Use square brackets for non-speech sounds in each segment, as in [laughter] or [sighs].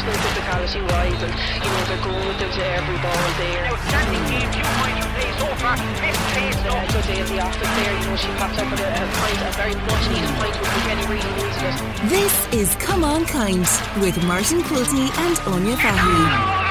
personal physicality wise, and you know they're going with it to every ball there. Outstanding game, two points from play so far. Fifth place, A good day at the office there. You know she popped up with a, a pint, a very much needed pint with Kenny really needed it. This is Come On Kind with Martin Quilty and Anya Fahy.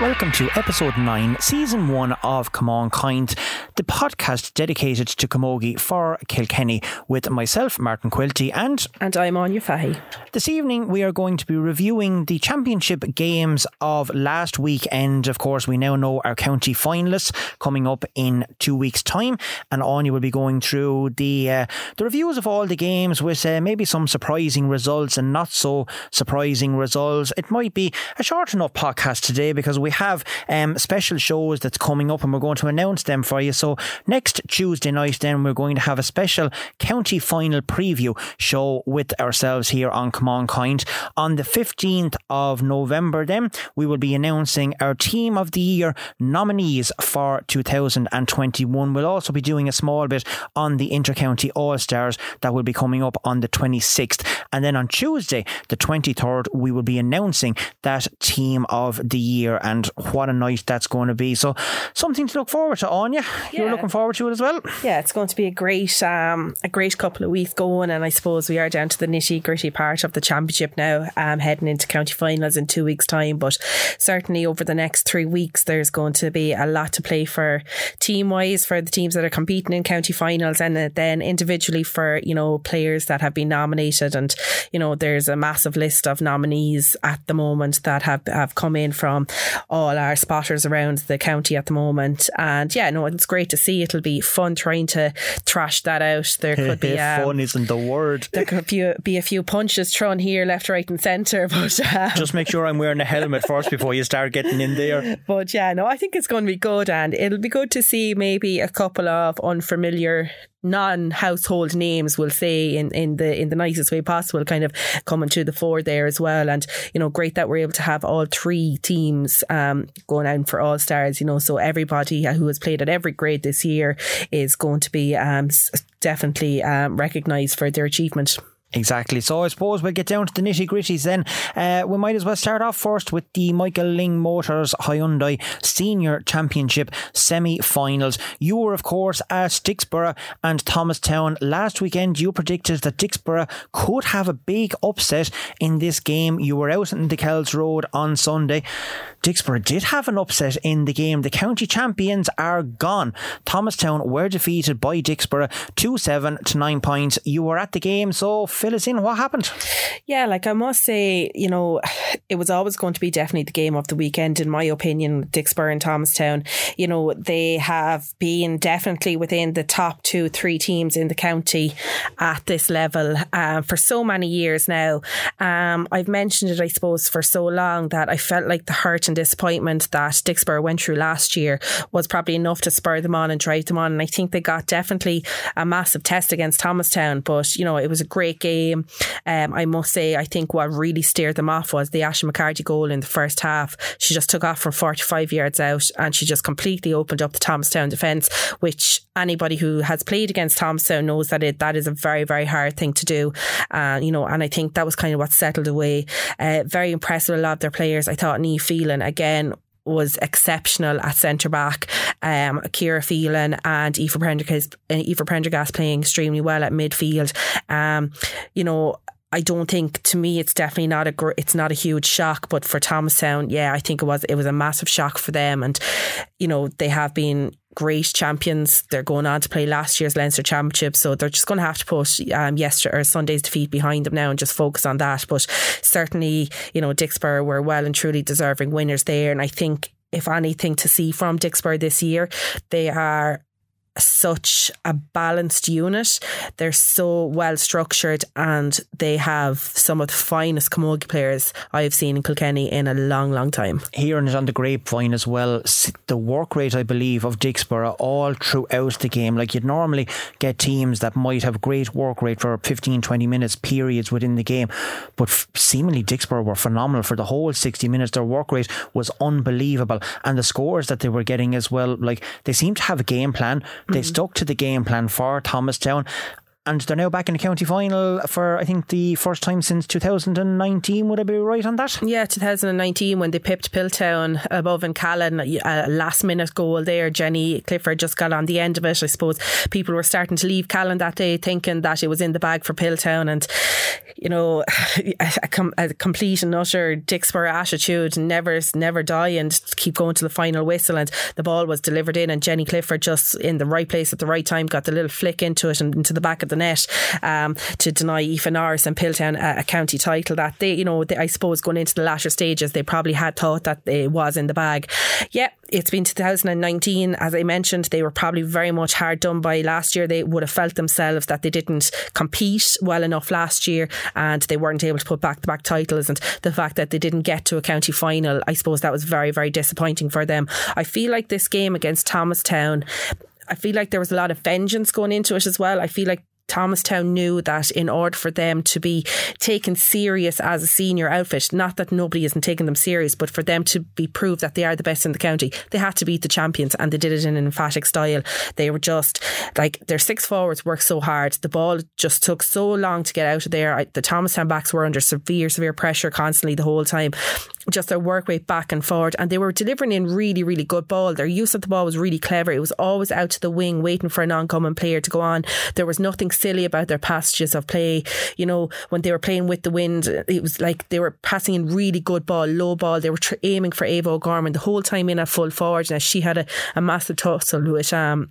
Welcome to episode 9, season 1 of Come On Kind, the podcast dedicated to Camogie for Kilkenny with myself, Martin Quilty, and. And I'm Anya Fahy. This evening we are going to be reviewing the championship games of last weekend. Of course, we now know our county finalists coming up in two weeks' time, and Anya will be going through the uh, the reviews of all the games with uh, maybe some surprising results and not so surprising results. It might be a short enough podcast today because we have um, special shows that's coming up and we're going to announce them for you. So next Tuesday night, then we're going to have a special county final preview show with ourselves here on Come On Kind. On the 15th of November, then we will be announcing our Team of the Year nominees for 2021. We'll also be doing a small bit on the Intercounty All Stars that will be coming up on the 26th. And then on Tuesday, the 23rd, we will be announcing that Team of the Year and what a night that's going to be. So something to look forward to, Anya. You're looking forward to it as well. Yeah, it's going to be a great, um, a great couple of weeks going, and I suppose we are down to the nitty gritty part of the championship now, um, heading into county finals in two weeks' time. But certainly over the next three weeks, there's going to be a lot to play for team wise for the teams that are competing in county finals, and then individually for you know players that have been nominated. And you know, there's a massive list of nominees at the moment that have have come in from all our spotters around the county at the moment. And yeah, no, it's great to see. It'll be fun trying to thrash that out. There could be [laughs] um, Fun isn't the word. there could be, be a few punches thrown here, left, right, and centre. [laughs] But um, Just make sure I'm wearing a helmet first before you start getting in there. [laughs] but yeah, no, I think it's going to be good, and it'll be good to see maybe a couple of unfamiliar non-household names we'll say in, in the in the nicest way possible kind of coming to the fore there as well. And you know great that we're able to have all three teams um, going out for all stars you know so everybody who has played at every grade this year is going to be um, definitely um, recognised for their achievement Exactly. So I suppose we'll get down to the nitty gritties then. Uh, we might as well start off first with the Michael Lyng Motors Hyundai Senior Championship semi finals. You were, of course, at Dicksboro and Thomastown last weekend. You predicted that Dicksboro could have a big upset in this game. You were out in the Kells Road on Sunday. Dicksboro did have an upset in the game. The county champions are gone. Thomastown were defeated by Dicksboro 2 7 to 9 points. You were at the game, so fill us in. What happened? Yeah, like I must say, you know, it was always going to be definitely the game of the weekend, in my opinion, Dicksboro and Thomastown. You know, they have been definitely within the top two, three teams in the county at this level um, for so many years now. Um, I've mentioned it, I suppose, for so long that I felt like the hurt and disappointment that Dicksboro went through last year was probably enough to spur them on and drive them on. And I think they got definitely a massive test against Thomastown, but, you know, it was a great game. Um, I must say, I think what really steered them off was the Ashley McCarthy goal in the first half. She just took off from 45 yards out and she just completely opened up the Thomastown defence, which anybody who has played against Thomastown knows that it that is a very, very hard thing to do. Uh, you know, and I think that was kind of what settled away. Uh, very impressive, a lot of their players. I thought Niamh Phelan, again, was exceptional at centre back. Um, Kira Phelan and Eva Prendergast, Eva Prendergast playing extremely well at midfield. Um, you know, I don't think to me it's definitely not a gr- it's not a huge shock, but for Thomas Thomastown, yeah, I think it was it was a massive shock for them, and you know they have been great champions. They're going on to play last year's Leinster Championship, so they're just going to have to put um, yesterday or Sunday's defeat behind them now and just focus on that. But certainly, you know, Dicksboro were well and truly deserving winners there, and I think if anything to see from Dicksboro this year, they are such a balanced unit. They're so well structured and they have some of the finest camogie players I've seen in Kilkenny in a long, long time. Hearing it on the grapevine as well, the work rate, I believe, of Dicksboro all throughout the game. Like you'd normally get teams that might have great work rate for 15, 20 minutes periods within the game, but f- seemingly Dicksboro were phenomenal for the whole 60 minutes. Their work rate was unbelievable. And the scores that they were getting as well, like they seemed to have a game plan. They mm-hmm. stuck to the game plan for Thomastown. And they're now back in the county final for I think the first time since 2019. Would I be right on that? Yeah, 2019 when they pipped Piltown above in Callan, a last minute goal there. Jenny Clifford just got on the end of it. I suppose people were starting to leave Callan that day thinking that it was in the bag for Piltown, and you know, [sighs] a, com- a complete and utter Dicksboro attitude, never never die, and keep going to the final whistle. And the ball was delivered in, and Jenny Clifford just in the right place at the right time got the little flick into it and into the back of the net um, to deny Aoife Norris and Piltown a, a county title. That they, you know, they, I suppose going into the latter stages, they probably had thought that it was in the bag. Yeah, it's been 2019. As I mentioned, they were probably very much hard done by last year. They would have felt themselves that they didn't compete well enough last year and they weren't able to put back to back titles. And the fact that they didn't get to a county final, I suppose that was very, very disappointing for them. I feel like this game against Thomastown I feel like there was a lot of vengeance going into it as well. I feel like Thomastown knew that in order for them to be taken serious as a senior outfit, not that nobody isn't taking them serious, but for them to be proved that they are the best in the county, they had to beat the champions and they did it in an emphatic style. They were just like their six forwards worked so hard. The ball just took so long to get out of there. The Thomastown backs were under severe, severe pressure constantly the whole time just their work rate back and forward and they were delivering in really really good ball their use of the ball was really clever it was always out to the wing waiting for an oncoming player to go on there was nothing silly about their passages of play. You know when they were playing with the wind it was like they were passing in really good ball low ball. They were tr- aiming for Ava O'Gorman the whole time in at full forward now she had a, a massive tussle with um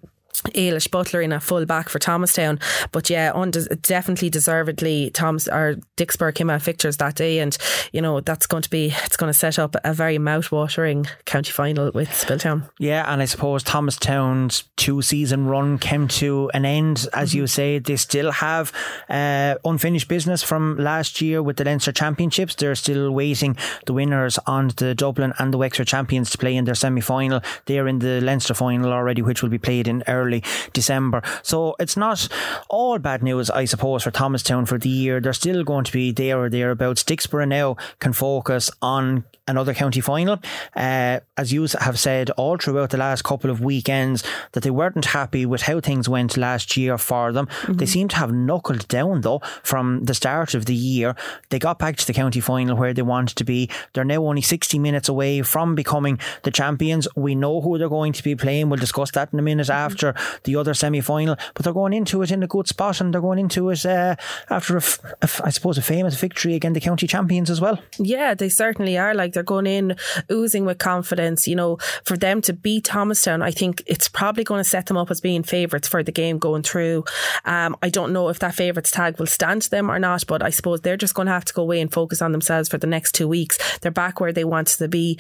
Ailish Butler in a full back for Thomastown. But yeah, undes- definitely deservedly, Thomas or Dicksboro came out victors that day, and you know that's going to be it's going to set up a very mouth-watering county final with Piltown. Yeah, and I suppose Thomastown's two season run came to an end. As mm-hmm. you say, they still have uh, unfinished business from last year with the Leinster Championships. They're still waiting the winners on the Dublin and the Wexford champions to play in their semi final. They're in the Leinster final already, which will be played in early early December. So it's not all bad news, I suppose, for Thomastown for the year. They're still going to be there or thereabouts. Dicksboro now can focus on another county final. Uh, as you have said all throughout the last couple of weekends, that they weren't happy with how things went last year for them. Mm-hmm. They seem to have knuckled down though from the start of the year. They got back to the county final where they wanted to be. They're now only 60 minutes away from becoming the champions. We know who they're going to be playing. We'll discuss that in a minute mm-hmm. after the other semi final. But they're going into it in a good spot and they're going into it uh, after, a, a, I suppose, a famous victory against the county champions as well. Yeah, they certainly are. Like they're going in oozing with confidence. You know, for them to beat Thomastown, I think it's probably going to set them up as being favourites for the game going through. Um, I don't know if that favourites tag will stand to them or not, but I suppose they're just going to have to go away and focus on themselves for the next two weeks. They're back where they want to be.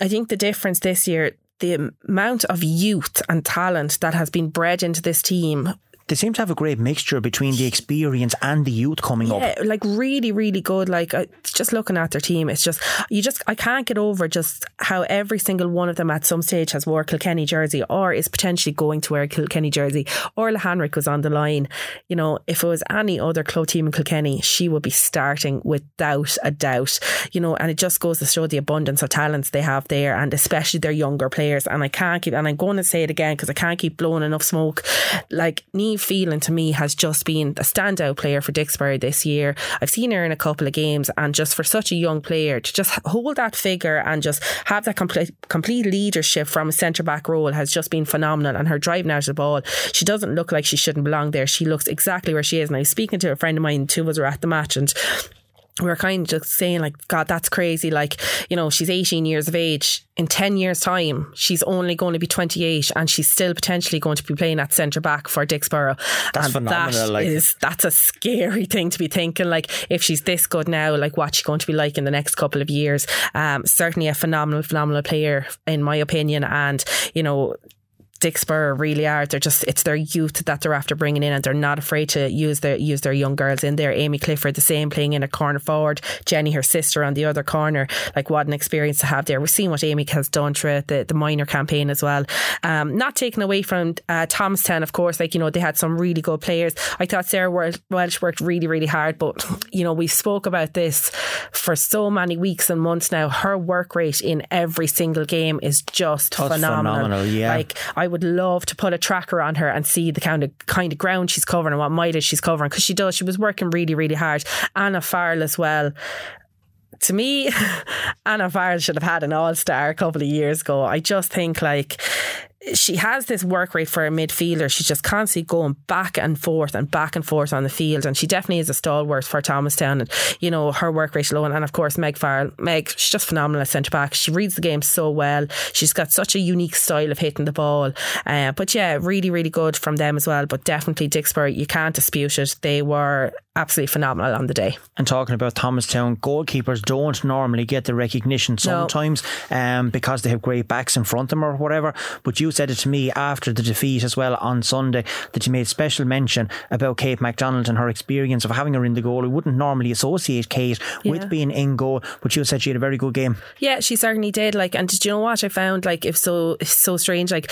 I think the difference this year, the amount of youth and talent that has been bred into this team they seem to have a great mixture between the experience and the youth coming yeah, up. Like really, really good. Like uh, just looking at their team, it's just you just I can't get over just how every single one of them at some stage has wore Kilkenny jersey or is potentially going to wear Kilkenny jersey. Orla Hanrick was on the line. You know, if it was any other club team in Kilkenny, she would be starting without a doubt. You know, and it just goes to show the abundance of talents they have there, and especially their younger players. And I can't keep, and I'm going to say it again because I can't keep blowing enough smoke. Like Niamh Phelan to me has just been a standout player for Dicksboro this year. I've seen her in a couple of games, and just for such a young player to just hold that figure and just have that complete complete leadership from a centre back role has just been phenomenal. And her driving out of the ball, she doesn't look like she shouldn't belong there. She looks exactly where she is. And I was speaking to a friend of mine, two of us were at the match, and we are kind of just saying like god that's crazy. Like you know she's 18 years of age. In 10 years time she's only going to be 28 and she's still potentially going to be playing at centre back for Dicksboro that's and phenomenal that like. is, that's a scary thing to be thinking. Like if she's this good now like what's she going to be like in the next couple of years? Um, certainly a phenomenal phenomenal player in my opinion. And you know Dicksboro really are. They're just it's their youth that they're after bringing in, and they're not afraid to use their use their young girls in there. Amy Clifford the same, playing in a corner forward. Jenny, her sister, on the other corner. Like what an experience to have there. We've seen what Amy has done through the the minor campaign as well. Um, not taken away from uh, Thomastown, of course. Like you know they had some really good players. I thought Sarah Welsh worked really really hard, but you know we spoke about this for so many weeks and months now. Her work rate in every single game is just phenomenal. phenomenal. Yeah, like I would love to put a tracker on her and see the kind of kind of ground she's covering and what mileage she's covering because she does. She was working really, really hard. Anna Farrell as well to me, [laughs] Anna Farrell should have had an all star a couple of years ago. I just think like she has this work rate for a midfielder. She's just constantly going back and forth and back and forth on the field. And she definitely is a stalwart for Thomastown. And, you know, her work rate low. And, of course, Meg Farrell. Meg, she's just phenomenal at centre back. She reads the game so well. She's got such a unique style of hitting the ball. Uh, but yeah, really, really good from them as well. But definitely Dicksboro, you can't dispute it. They were absolutely phenomenal on the day. And talking about Thomastown, goalkeepers don't normally get the recognition sometimes no. um, because they have great backs in front of them or whatever. But you said it to me after the defeat as well on Sunday that you made special mention about Kate MacDonald and her experience of having her in the goal. We wouldn't normally associate Kate yeah. with being in goal, but you said she had a very good game. Yeah, she certainly did. Like, and did you know what I found? Like, if so, it's so strange. Like,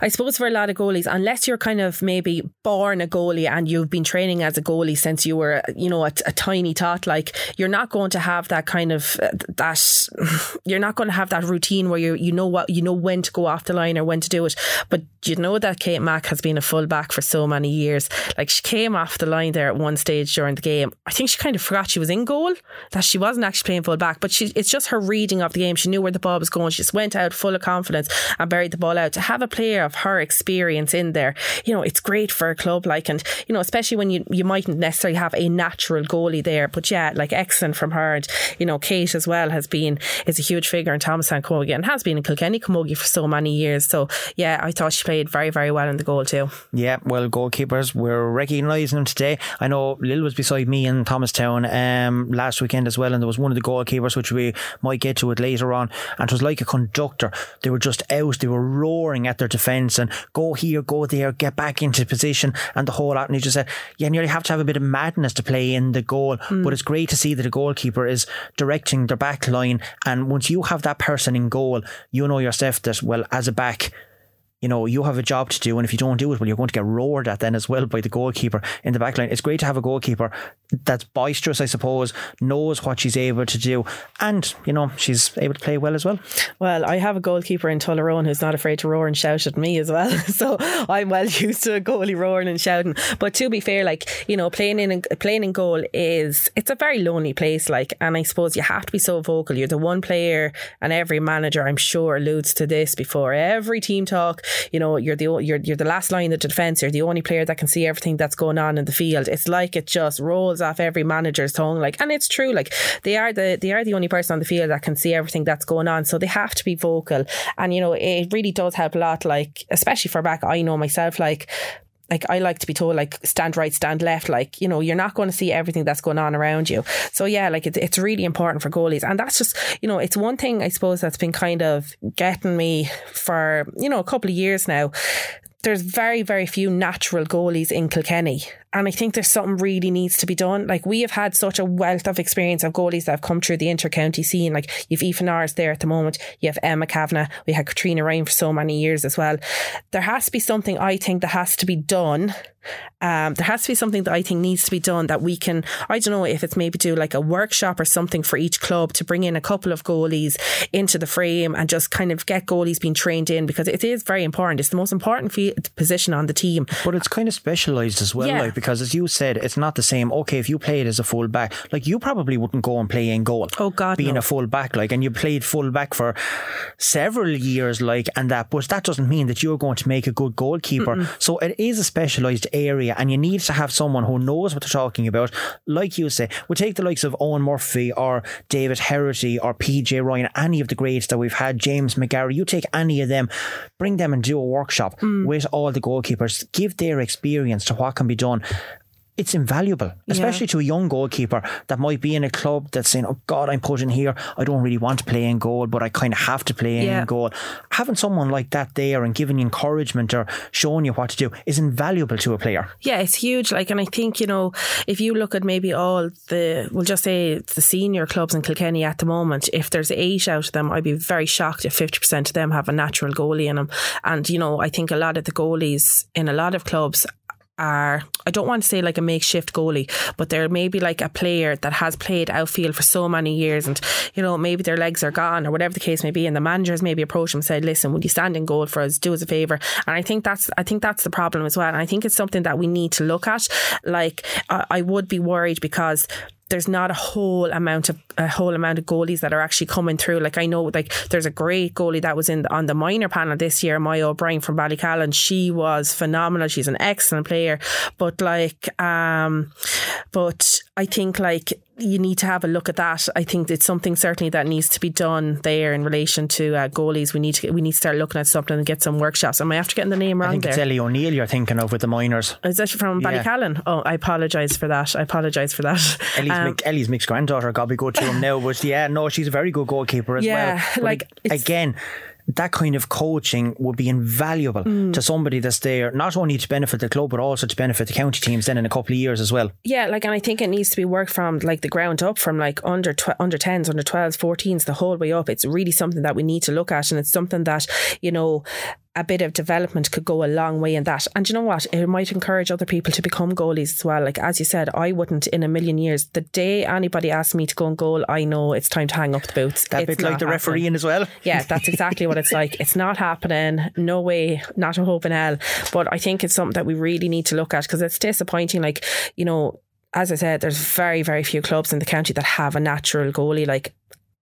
I suppose for a lot of goalies, unless you're kind of maybe born a goalie and you've been training as a goalie since you were, you know, a, a tiny tot, like you're not going to have that kind of uh, that. [laughs] You're not going to have that routine where you you know what you know when to go off the line or when to do it. But you know that Kate Mack has been a fullback for so many years. Like she came off the line there at one stage during the game. I think she kind of forgot she was in goal, that she wasn't actually playing fullback. But she, it's just her reading of the game. She knew where the ball was going. She just went out full of confidence and buried the ball out. To have a player of her experience in there, you know, it's great for a club. Like, and you know, especially when you you mightn't necessarily have a natural goalie there. But yeah, like excellent from her. And you know, Kate as well has been is a huge figure in Thomas and Camogie and has been in Kilkenny Camogie for so many years. So yeah, I thought she played very very well in the goal too. Yeah, well, goalkeepers we're recognising them today. I know Lil was beside me in Thomastown um, last weekend as well, and there was one of the goalkeepers which we might get to it later on, and it was like a conductor. They were just out, they were roaring at their defence and go here, go there, get back into position, and the whole lot. And he just said, "Yeah, you have to have a bit of madness to play in the goal." Mm. But it's great to see that a goalkeeper is directing their back line, and once you have that person in goal, you know yourself that well as a back you know, you have a job to do, and if you don't do it, well, you're going to get roared at then as well by the goalkeeper in the back line. It's great to have a goalkeeper that's boisterous, I suppose, knows what she's able to do, and you know, she's able to play well as well. Well, I have a goalkeeper in Tullaroan who's not afraid to roar and shout at me as well, [laughs] so I'm well [laughs] used to a goalie roaring and shouting. But to be fair, like you know, playing in playing in goal is it's a very lonely place, like, and I suppose you have to be so vocal. You're the one player, and every manager, I'm sure, alludes to this before every team talk you know, you're the you're you're the last line of defence. You're the only player that can see everything that's going on in the field. It's like it just rolls off every manager's tongue. Like, and it's true. Like they are the they are the only person on the field that can see everything that's going on. So they have to be vocal. And you know, it really does help a lot. Like, especially for back, I know myself. Like like I like to be told like stand right, stand left. Like you know you're not going to see everything that's going on around you. So yeah, like it's it's really important for goalies, and that's just you know it's one thing I suppose that's been kind of getting me for you know a couple of years now. There's very very few natural goalies in Kilkenny, and I think there's something really needs to be done. Like we have had such a wealth of experience of goalies that have come through the inter-county scene. Like you've Aoife Norris there at the moment. You have Emma Kavanagh. We had Katrina Ryan for so many years as well. There has to be something I think that has to be done um, there has to be something that I think needs to be done that we can, I don't know if it's maybe do like a workshop or something for each club to bring in a couple of goalies into the frame and just kind of get goalies being trained in because it is very important. It's the most important position on the team. But it's kind of specialised as well, yeah. like because as you said, it's not the same. Okay, if you played as a full back, like you probably wouldn't go and play in goal. Oh God, being no. a full back, like, and you played full back for several years, like, and that, but that doesn't mean that you're going to make a good goalkeeper. Mm-mm. So it is a specialised area, and you need to have someone who knows what they're talking about. Like you say, we take the likes of Eoin Murphy or David Herity or PJ Ryan, any of the greats that we've had, James McGarry. You take any of them, bring them and do a workshop mm. with all the goalkeepers, give their experience to what can be done it's invaluable, especially yeah. to a young goalkeeper that might be in a club that's saying, "Oh God, I'm put in here. I don't really want to play in goal, but I kind of have to play yeah. in goal." Having someone like that there and giving you encouragement or showing you what to do is invaluable to a player. Yeah, it's huge. Like, and I think you know, if you look at maybe all the, we'll just say the senior clubs in Kilkenny at the moment, if there's eight out of them, I'd be very shocked if fifty percent of them have a natural goalie in them. And you know, I think a lot of the goalies in a lot of clubs are I don't want to say like a makeshift goalie, but they're maybe like a player that has played outfield for so many years and you know maybe their legs are gone or whatever the case may be and the managers maybe approach them and said listen would you stand in goal for us? Do us a favour and I think that's I think that's the problem as well. And I think it's something that we need to look at. Like I, I would be worried because there's not a whole amount of a whole amount of goalies that are actually coming through. Like I know, like there's a great goalie that was in the, on the minor panel this year, Maya O'Brien from Ballycallan. She was phenomenal. She's an excellent player, but like, um, but I think like you need to have a look at that. I think it's something certainly that needs to be done there in relation to uh, goalies. We need to we need to start looking at something and get some workshops. Am I after getting the name wrong I think there? it's Ellie O'Neill you're thinking of with the minors. Is that from Yeah. Oh, I apologise for that. I apologise for that. Ellie's, Um, Mick, Ellie's mixed granddaughter got to be good to him now, but yeah, no, she's a very good goalkeeper as Yeah, well. But like, again, that kind of coaching would be invaluable Mm. to somebody that's there, not only to benefit the club, but also to benefit the county teams then in a couple of years as well. Yeah, like, and I think it needs to be worked from like the ground up, from like under tw- under tens, under twelves, fourteens, the whole way up. It's really something that we need to look at, and it's something that you know. A bit of development could go a long way in that. And you know what? It might encourage other people to become goalies as well. Like, as you said, I wouldn't in a million years. The day anybody asks me to go and goal, I know it's time to hang up the boots. That It's bit like the refereeing as well. Yeah, that's exactly what it's like. It's not happening. No way, not a hope in hell. But I think it's something that we really need to look at because it's disappointing. Like, you know, as I said, there's very, very few clubs in the county that have a natural goalie. Like,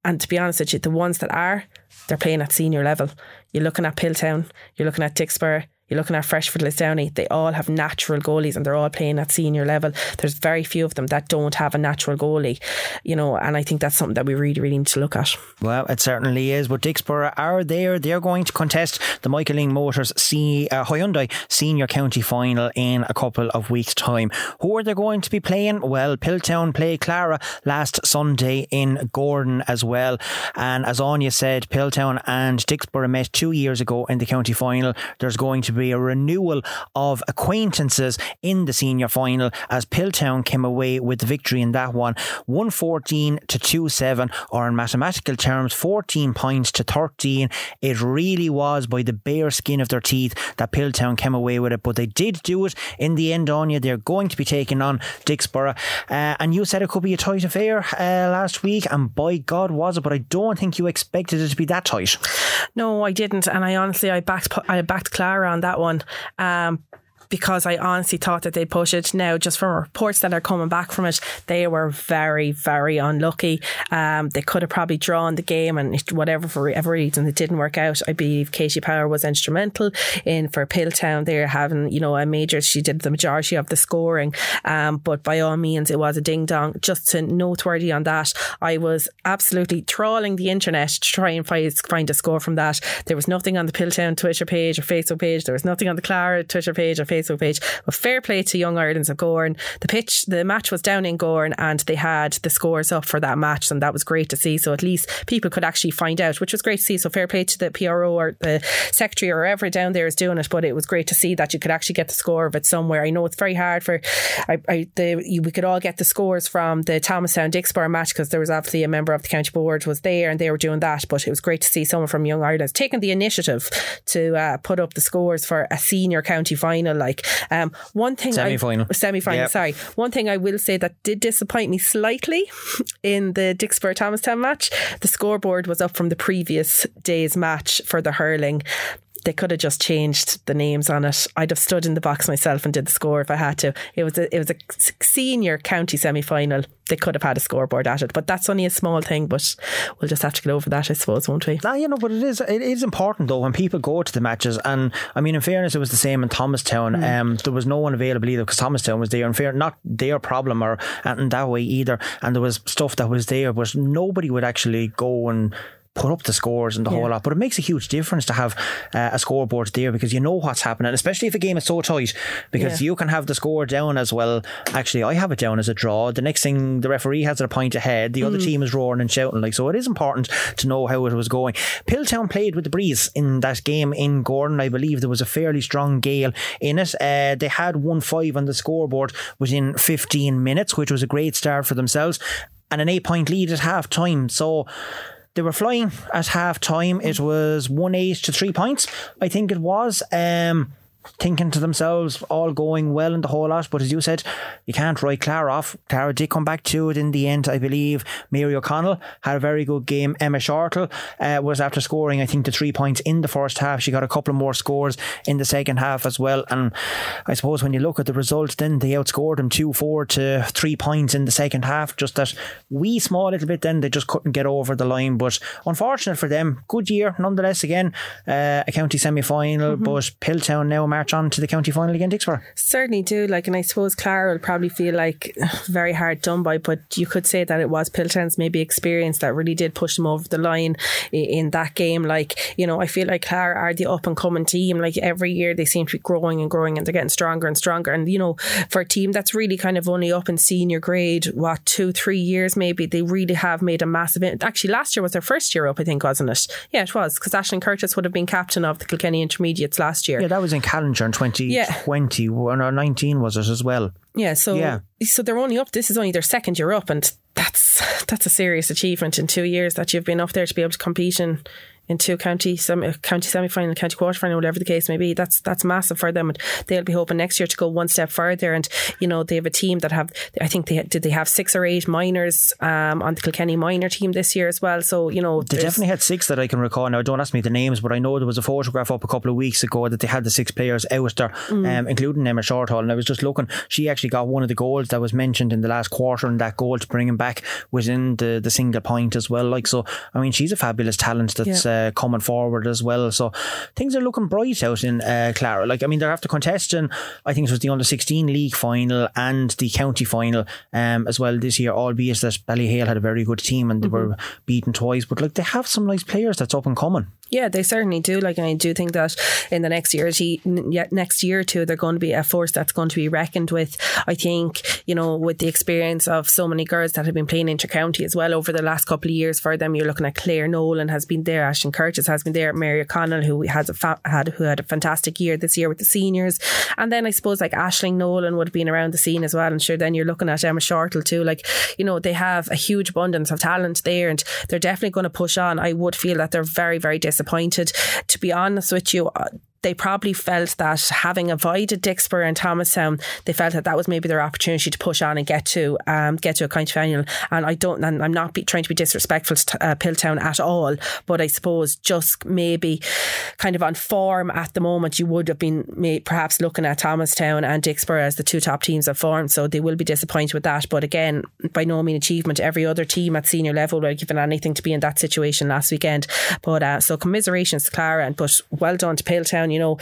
and to be honest with you, the ones that are, they're playing at senior level. You're looking at Piltown, you're looking at Dicksboro, you're looking at Freshford Lisdowney. They all have natural goalies and they're all playing at senior level. There's very few of them that don't have a natural goalie, you know, and I think that's something that we really, really need to look at. Well, it certainly is. But Dicksboro are there. They're going to contest the Michael Lyng Motors C, uh, Hyundai Senior County Final in a couple of weeks' time. Who are they going to be playing? Well, Piltown play Clara last Sunday in Gowran as well. And as Anya said, Piltown and Dicksboro met two years ago in the county final. There's going to be a renewal of acquaintances in the senior final as Piltown came away with the victory in that one 114 to 2 7, or in mathematical terms, 14 points to 13. It really was by the bare skin of their teeth that Piltown came away with it, but they did do it in the end. Anya, they're going to be taking on Dicksboro. Uh, and you said it could be a tight affair uh, last week, and by God was it, but I don't think you expected it to be that tight. No, I didn't, and I honestly I backed I backed Clara on that one. Um, because I honestly thought that they'd push it. Now, just from reports that are coming back from it, they were very, very unlucky. Um, they could have probably drawn the game, and whatever for whatever reason it didn't work out. I believe Katie Power was instrumental in for Piltown. They're having you know a major. She did the majority of the scoring, um, but by all means, it was a ding dong. Just to noteworthy on that, I was absolutely trawling the internet to try and find find a score from that. There was nothing on the Piltown Twitter page or Facebook page. There was nothing on the Clara Twitter page or Facebook page. But fair play to Young Ireland's of Gowran. The pitch, the match was down in Gowran, and they had the scores up for that match, and that was great to see. So at least people could actually find out, which was great to see. So fair play to the PRO or the secretary or whoever down there is doing it. But it was great to see that you could actually get the score of it somewhere. I know it's very hard for. I, I the you, we could all get the scores from the Thomastown Dicksboro match because there was obviously a member of the county board was there and they were doing that. But it was great to see someone from Young Ireland taking the initiative to uh, put up the scores for a senior county final. Like um, one thing, Semi-final. semi final. Yep. Sorry, one thing I will say that did disappoint me slightly [laughs] in the Dicksboro Thomastown match. The scoreboard was up from the previous day's match for the hurling. They could have just changed the names on it. I'd have stood in the box myself and did the score if I had to. It was a, it was a senior county semi final. They could have had a scoreboard at it, but that's only a small thing. But we'll just have to get over that, I suppose, won't we? Nah, you know, but it is it is important though when people go to the matches. And I mean, in fairness, it was the same in Thomastown. Um, there was no one available either because Thomastown was there. In fair, not their problem or anything that way either. And there was stuff that was there, but nobody would actually go and. Put up the scores and the whole lot, but it makes a huge difference to have uh, a scoreboard there because you know what's happening, especially if a game is so tight. Because Yeah. you can have the score down as well. Actually, I have it down as a draw. The next thing, the referee has it a point ahead. The other team is roaring and shouting like so. It is important to know how it was going. Piltown played with the breeze in that game in Gowran. I believe there was a fairly strong gale in it. Uh, they had one five on the scoreboard within 15 minutes, which was a great start for themselves, and an eight point lead at half time. So. They were flying at half time. It was one eight to three points, I think it was. Um, thinking to themselves, all going well in the whole lot. But as you said, you can't write Clara off. Clara did come back to it in the end, I believe. Mary O'Connell had a very good game. Emma Shortle uh, was after scoring, I think, the three points in the first half. She got a couple of more scores in the second half as well. And I suppose when you look at the results, then they outscored them 2 4 to three points in the second half. Just that wee small little bit, then they just couldn't get over the line. But unfortunate for them, good year nonetheless. Again, uh, a county semi final, mm-hmm. but Piltown now march on to the county final again, Dicksboro. Certainly do. Like, and I suppose Clara will probably feel like [sighs] very hard done by, but you could say that it was Piltown's maybe experience that really did push them over the line in that game. Like, you know, I feel like Clara are the up and coming team. Like every year they seem to be growing and growing and they're getting stronger and stronger. And, you know, for a team that's really kind of only up in senior grade, what, two, three years maybe, they really have made a massive. Actually, last year was their first year up, I think, wasn't it? Yeah, it was, because Ashling Curtis would have been captain of the Kilkenny Intermediates last year. Yeah, that was in Callinger in 2020 yeah. or 19, was it as well? Yeah, so yeah. so they're only up. This is only their second year up, and that's that's a serious achievement in two years that you've been up there to be able to compete in into county semi county semi final, county quarter final, whatever the case may be. That's that's massive for them, and they'll be hoping next year to go one step further. And you know they have a team that have I think they did they have six or eight minors um, on the Kilkenny minor team this year as well. So you know they definitely had six that I can recall. Now don't ask me the names, but I know there was a photograph up a couple of weeks ago that they had the six players out there, mm. um, including Emma Shorthall. And I was just looking, she actually got one of the goals that was mentioned in the last quarter, and that goal to bring him back was in the the single point as well. Like so, I mean she's a fabulous talent that's yeah. uh, coming forward forward as well. So things are looking bright out in uh, Clara. Like, I mean, they're after contesting, I think it was the under 16 league final and the county final um, as well this year, albeit that Ballyhale had a very good team and they mm-hmm. were beaten twice. But like, they have some nice players that's up and coming. Yeah, they certainly do. Like, I do think that in the next year, next year or two, they're going to be a force that's going to be reckoned with. I think, you know, with the experience of so many girls that have been playing inter-county as well over the last couple of years for them, you're looking at Claire Nolan has been there, Ashling Curtis has been there, Mary O'Connell, who has a fa- had who had a fantastic year this year with the seniors, and then I suppose like Ashling Nolan would have been around the scene as well. And sure, then you're looking at Emma Shortle too. Like, you know, they have a huge abundance of talent there, and they're definitely going to push on. I would feel that they're very, very disappointed disappointed. To be honest with you, uh, they probably felt that having avoided Dicksboro and Thomastown, they felt that that was maybe their opportunity to push on and get to um, get to a county final. And I don't, and I'm not be, trying to be disrespectful to uh, Piltown at all, but I suppose just maybe kind of on form at the moment, you would have been perhaps looking at Thomastown and Dicksboro as the two top teams of form. So they will be disappointed with that. But again, by no mean achievement. Every other team at senior level have given anything to be in that situation last weekend. But uh, so commiserations Clara, and but well done to Piltown you know,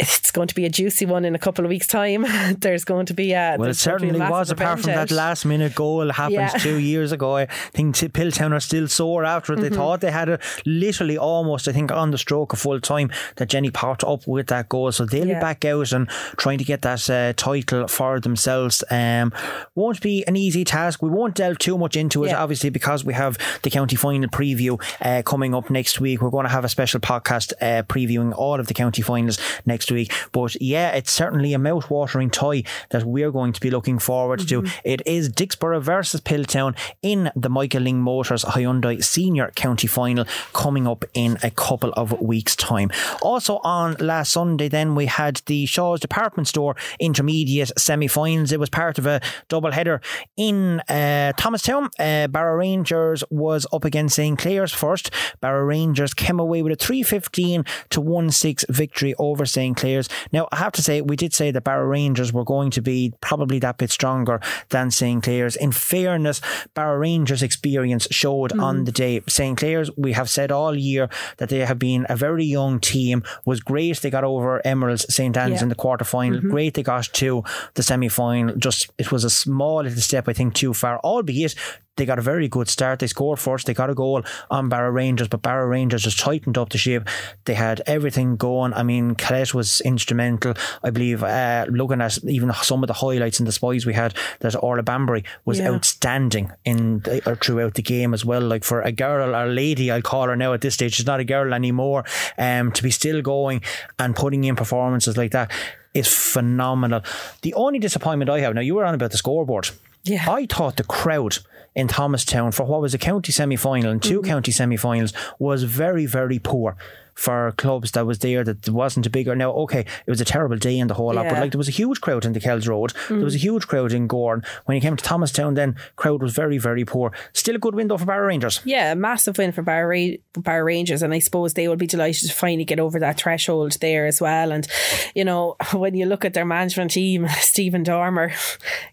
it's going to be a juicy one in a couple of weeks' time. [laughs] there's going to be a well, it certainly was. Apart from that last minute goal happened yeah. two years ago, I think Piltown are still sore after it. They mm-hmm. thought they had a literally almost, I think, on the stroke of full time that Jenny popped up with that goal. So they'll yeah. be back out and trying to get that uh, title for themselves. Um, won't be an easy task. We won't delve too much into it, yeah. obviously, because we have the county final preview uh, coming up next week. We're going to have a special podcast uh, previewing all of the county finals next next week. But yeah, it's certainly a mouth-watering tie that we're going to be looking forward mm-hmm. to. It is Dicksboro versus Piltown in the Michael Lyng Motors Hyundai Senior County Final coming up in a couple of weeks' time. Also on last Sunday, then we had the Shaw's Department Store Intermediate semi-finals. It was part of a double header in uh, Thomastown. Uh, Barrow Rangers was up against St Clair's first. Barrow Rangers came away with a 315 to 1 6 victory over St. Clair's. Now, I have to say, we did say that Barrow Rangers were going to be probably that bit stronger than St. Clair's. In fairness, Barrow Rangers' experience showed mm. on the day. St. Clair's, we have said all year that they have been a very young team. Was great they got over Emeralds St. Anne's yeah. in the quarter final. Mm-hmm. Great they got to the semi final. Just it was a small little step, I think, too far. Albeit they got a very good start. They scored first. They got a goal on Barrow Rangers, but Barrow Rangers just tightened up the shape. They had everything going. I mean, Colette was instrumental. I believe, uh, looking at even some of the highlights and the spies we had, that Orla Bambury was yeah. outstanding in or throughout the game as well. Like for a girl or a lady, I'll call her now at this stage. She's not a girl anymore. Um, to be still going and putting in performances like that is phenomenal. The only disappointment I have now, you were on about the scoreboard. Yeah. I thought the crowd in Thomastown for what was a county semi final and 2 mm-hmm. county semi finals was very, very poor for clubs that was there that wasn't a bigger. Now, okay, it was a terrible day in the whole lot, but like there was a huge crowd in the Kells Road. There was a mm. huge crowd in Gowran. When you came to Thomastown, then crowd was very, very poor. Still a good window for Barrow Rangers. Yeah, a massive win for Bar, Ra- Bar Rangers, and I suppose they will be delighted to finally get over that threshold there as well. And you know, [laughs] when you look at their management team, [laughs] Stephen Dormer,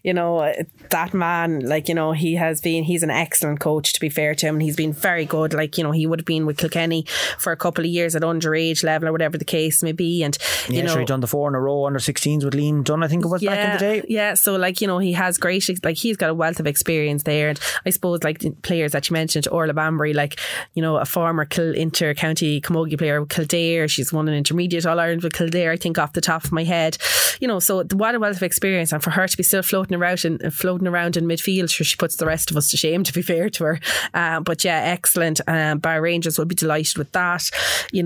you know uh, that man, like you know, he has been he's an excellent coach. To be fair to him, and he's been very good. Like you know, he would have been with Kilkenny for a couple of years at underage level or whatever the case may be. And you Yeah, know, sure, he done the four in a row under 16s with Liam Dunn, I think it was back in the day. yeah, so like, you know, he has great, like, he's got a wealth of experience there. And I suppose, like, the players that you mentioned, Orla Bambury, like, you know, a former Kil- inter county camogie player with Kildare. She's won an intermediate All Ireland with Kildare, I think, off the top of my head. You know, so what a wealth of experience. And for her to be still floating around and floating around in midfield, sure, she puts the rest of us to shame, to be fair to her. Um, but yeah, excellent. Um, Bar Rangers will be delighted with that. You know,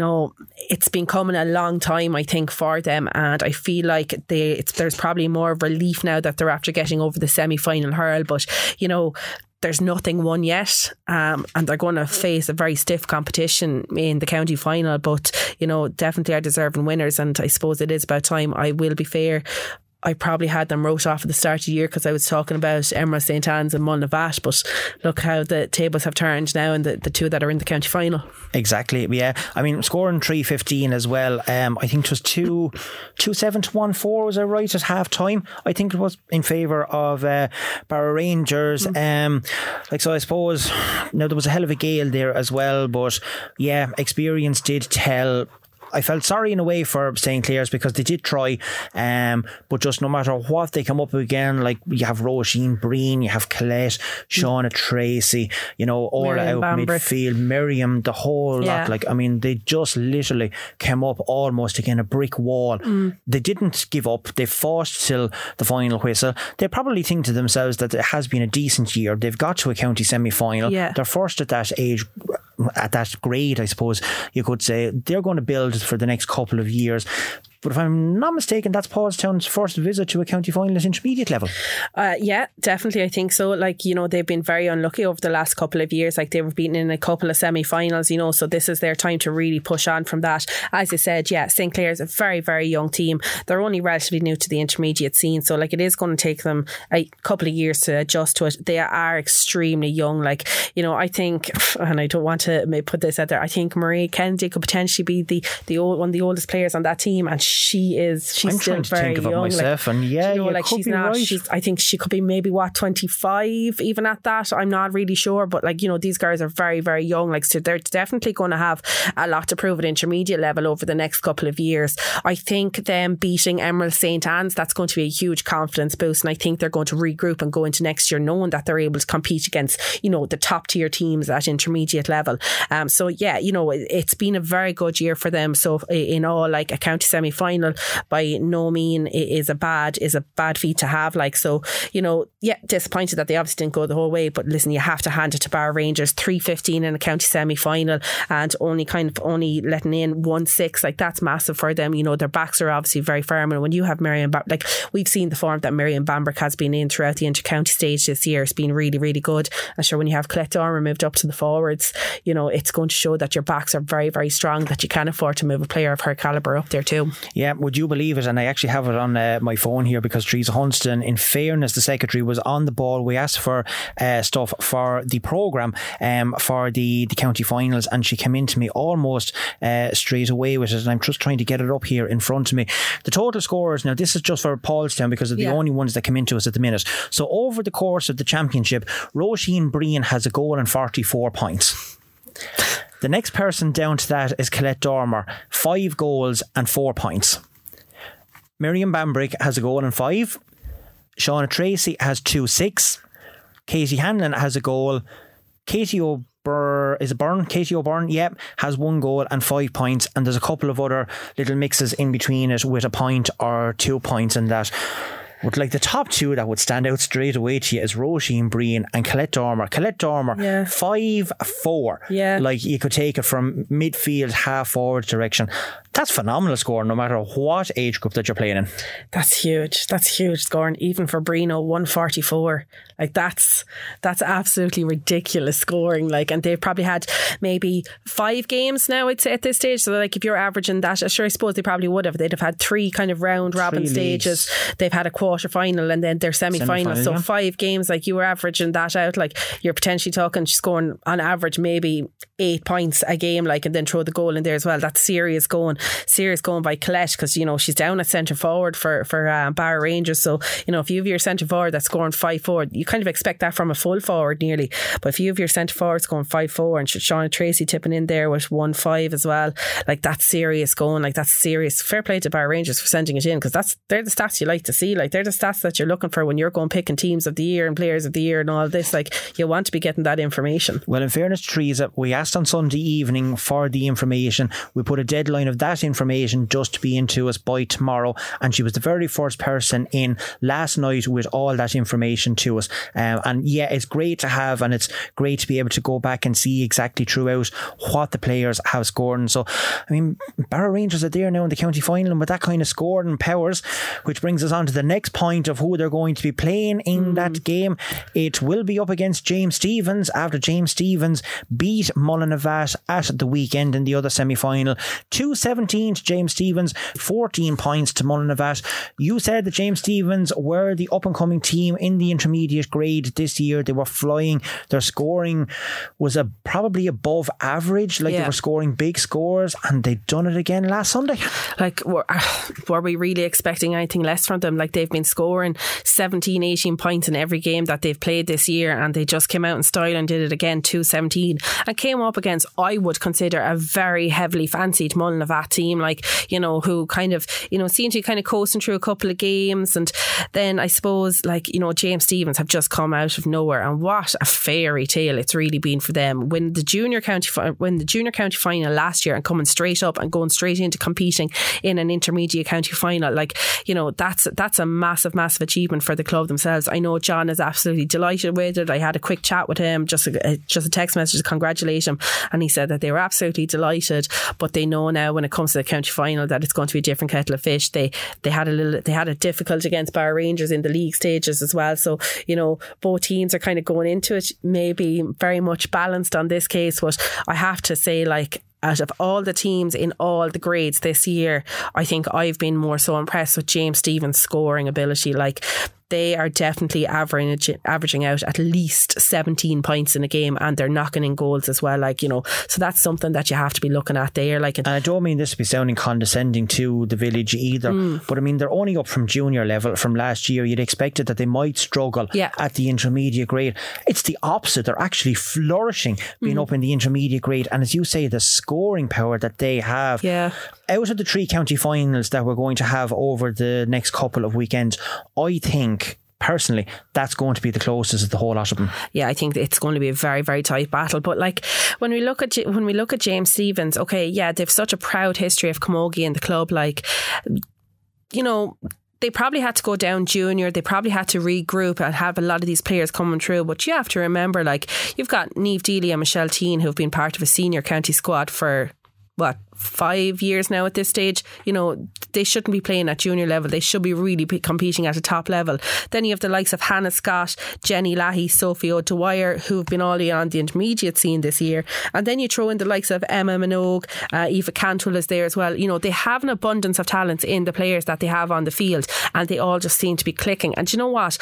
it's been coming a long time, I think, for them. And I feel like they, it's, there's probably more relief now that they're after getting over the semi final hurl. But, you know, there's nothing won yet, um, and they're going to face a very stiff competition in the county final. But you know, definitely are deserving winners, and I suppose it is about time. I will be fair. I probably had them wrote off at the start of the year because I was talking about Emma St Anne's and Mullavat, but look how the tables have turned now, and the, the two that are in the county final. Exactly. Yeah. I mean, scoring three fifteen as well. Um, I think it was two two seven to one four. Was I right at half time? I think it was in favour of uh, Barrow Rangers. Um, like so, I suppose now there was a hell of a gale there as well. But yeah, experience did tell. I felt sorry in a way for St. Clair's because they did try, um, but just no matter what they come up again, like you have Roisin Breen, you have Colette, Shauna Tracy, you know, all out Bambrick. midfield, Miriam, the whole Yeah. lot. Like, I mean, they just literally came up almost again a brick wall. Mm. They didn't give up. They fought till the final whistle. They probably think to themselves that it has been a decent year. They've got to a county semi final. Yeah. They're first at that age, at that grade, I suppose you could say. They're going to build for the next couple of years. But if I'm not mistaken, that's Paulstown's first visit to a county final at intermediate level. Uh, yeah, definitely. I think so. Like, you know, they've been very unlucky over the last couple of years. Like, they were beaten in a couple of semi finals, you know, so this is their time to really push on from that. As I said, yeah, St. Clair is a very, very young team. They're only relatively new to the intermediate scene. So, like, it is going to take them a couple of years to adjust to it. They are extremely young. Like, you know, I think, [sighs] and I don't want to put this out there, I think Marie Kennedy could potentially be the, the old, one of the oldest players on that team. And is, she's I'm still trying to very think of it young. like, and yeah, you know, like she's not. right. She's. I think she could be maybe what twenty five, even at that. I'm not really sure, but like you know, these guys are very, very young. Like so, they're definitely going to have a lot to prove at intermediate level over the next couple of years. I think them beating Emerald St Anne's that's going to be a huge confidence boost, and I think they're going to regroup and go into next year knowing that they're able to compete against you know the top tier teams at intermediate level. Um, so yeah, you know, it, it's been a very good year for them. So in all, like a county semi final by no mean is a bad is a bad feat to have. Like so, you know, yeah, disappointed that they obviously didn't go the whole way. But listen, you have to hand it to Bar Rangers three fifteen in a county semi final and only kind of only letting in one six. Like that's massive for them. You know, their backs are obviously very firm. And when you have Ba- like we've seen the form that Miriam Bambrick has been in throughout the inter county stage this year, it's been really really good. And sure, when you have Colette Dormer moved up to the forwards, you know, it's going to show that your backs are very very strong. That you can afford to move a player of her caliber up there too. Yeah, would you believe it? And I actually have it on uh, my phone here because Teresa Hunston, in fairness, the secretary was on the ball. We asked for uh, stuff for the programme um, for the, the county finals, and she came into me almost uh, straight away with it. And I'm just trying to get it up here in front of me. The total scores now, this is just for Paulstown because of the Yeah. only ones that come into us at the minute. So over the course of the championship, Roisin Breen has a goal and 44 points. The next person down to that is Colette Dormer, five goals and four points. Miriam Bambrick has a goal and five. Shauna Tracy has two six. Katie Hanlon has a goal. Katie O'Byrne is it Byrne? Katie O'Byrne, yep, has one goal and five points. And there's a couple of other little mixes in between it with a point or two points in that. But like the top two that would stand out straight away to you is Roisin Breen and Colette Dormer. Colette Dormer, Yeah. five four. Yeah. Like you could take it from midfield, half forward direction. That's phenomenal score, no matter what age group that you're playing in. That's huge. That's huge scoring, even for Brino, oh, one forty four. Like that's that's absolutely ridiculous scoring. Like, and they've probably had maybe five games now. I'd say at this stage. So, like, if you're averaging that, sure, I suppose they probably would have. They'd have had three kind of round robin stages. They've had a quarter final and then their semi final. So yeah. five games. Like you were averaging that out. Like you're potentially talking scoring on average maybe eight points a game. Like and then throw the goal in there as well. That's serious going. Serious going by Colette because you know she's down at centre forward for for um, Barrow Rangers. So you know if you have your centre forward that's scoring five forward, you kind of expect that from a full forward nearly. But if you have your centre forwards going five four and Shauna Tracy tipping in there with one five as well, like that's serious going. Like that's serious. Fair play to Barrow Rangers for sending it in because that's they're the stats you like to see. Like they're the stats that you're looking for when you're going picking teams of the year and players of the year and all this. Like you want to be getting that information. Well, in fairness Teresa, we asked on Sunday evening for the information. We put a deadline of that information just to be into us by tomorrow, and she was the very first person in last night with all that information to us. Um, and yeah, it's great to have, and it's great to be able to go back and see exactly throughout what the players have scored. And so, I mean, Barrow Rangers are there now in the county final, and with that kind of scoring powers, which brings us on to the next point of who they're going to be playing in that game. It will be up against James Stephens after James Stephens beat Mullinavat at the weekend in the other semi final. 217 to James Stephens, 14 points to Mullinavat. You said that James Stephens were the up and coming team in the intermediate grade this year. They were flying. Their scoring was a, probably above average. Like they were scoring big scores, and they'd done it again last Sunday. Like, were, [sighs] were we really expecting anything less from them? Like, they've been scoring 17, 18 points in every game that they've played this year, and they just came out in style and did it again, 217, and came up against, I would consider, a very heavily fancied Mullinavat team, like, you know, who kind of, you know, seemed to be kind of coasting through a couple of games. And then I suppose, like, you know, James Stephens have just come out of nowhere, and what a fairy tale it's really been for them. When the junior county, when the junior county final last year and coming straight up and going straight into competing in an intermediate county final, like you know, that's that's a massive, massive achievement for the club themselves. I know John is absolutely delighted with it. I had a quick chat with him, just a, just a text message to congratulate him, and he said that they were absolutely delighted, but they know now when it comes to the county final that it's going to be a different kettle of fish. They they had a little they had a difficult against Barrow Rangers in the league stages as well. So you know, both teams are kind of going into it maybe very much balanced on this case, but I have to say like out of all the teams in all the grades this year, I think I've been more so impressed with James Stephens' scoring ability. Like they are definitely average, averaging out at least 17 points in a game and they're knocking in goals as well. Like, you know, so that's something that you have to be looking at there. Like, And I don't mean this to be sounding condescending to the village either, Mm. but I mean they're only up from junior level from last year. You'd expected that they might struggle Yeah. at the intermediate grade. It's the opposite. They're actually flourishing being Mm. up in the intermediate grade. And as you say, the scoring power that they have. Yeah. Out of the three county finals that we're going to have over the next couple of weekends, I think personally that's going to be the closest of the whole lot of them. yeah, I think it's going to be a very, very tight battle. But like when we look at when we look at James Stephens, okay, yeah, they've such a proud history of Camogie in the club. Like, you know. They probably had to go down junior. They probably had to regroup and have a lot of these players coming through. But you have to remember, like, you've got Niamh Deely and Michelle Teehan who've been part of a senior county squad for what five years now at this stage you know they shouldn't be playing at junior level. They should be really competing at a top level. Then you have the likes of Hannah Scott Jenny Lahey Sophie O'Dwyer who've been all on the intermediate scene this year. And then you throw in the likes of Emma Minogue uh, Eva Cantwell is there as well. You know they have an abundance of talents in the players that they have on the field and they all just seem to be clicking. And you know what?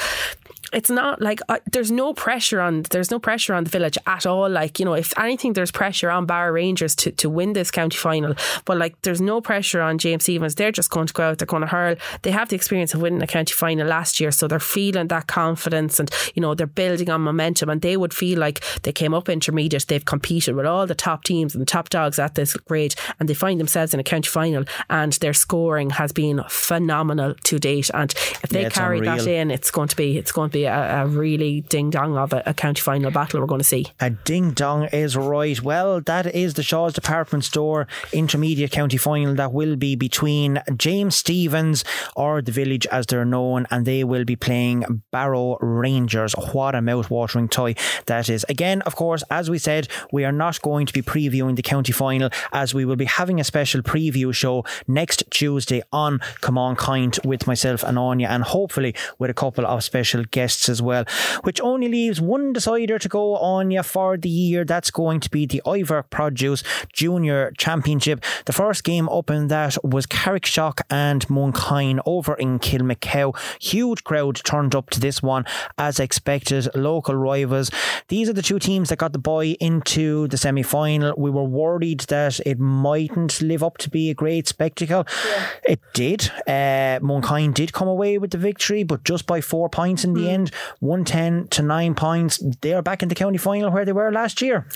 It's not like uh, there's no pressure on there's no pressure on the village at all. Like you know if anything there's pressure on Barrow Rangers to, to win this county final but like there's no pressure on James Stephens. They're just going to go out they're going to hurl. They have the experience of winning a county final last year so they're feeling that confidence and you know they're building on momentum. And they would feel like they came up intermediate. They've competed with all the top teams and the top dogs at this grade and they find themselves in a county final and their scoring has been phenomenal to date. And if they Yeah, carry that in it's going to be it's going to be a, a really ding dong of a, a county final battle we're going to see. A ding dong is right. Well, that is the Shaw's department store intermediate county final that will be between James Stephens or the village as they're known, and they will be playing Barrow Rangers. What a mouth-watering tie that is. Again, of course, as we said, we are not going to be previewing the county final as we will be having a special preview show next Tuesday on Come On Kind with myself and Anya, and hopefully with a couple of special guests as well. Which only leaves one decider to go, Anya, for the year. That's going to be the Iver Produce Junior Championship. The first game up in that was Carrickshock and Mooncoin over in Kilmacow. Huge crowd turned up to this one as expected. Local rivals. These are the two teams that got the boy into the semi final. We were worried that it mightn't live up to be a great spectacle. Yeah. It did. Uh, Mooncoin did come away with the victory, but just by four points in the mm. end 110 to nine points. They're back in the county final where they were last year.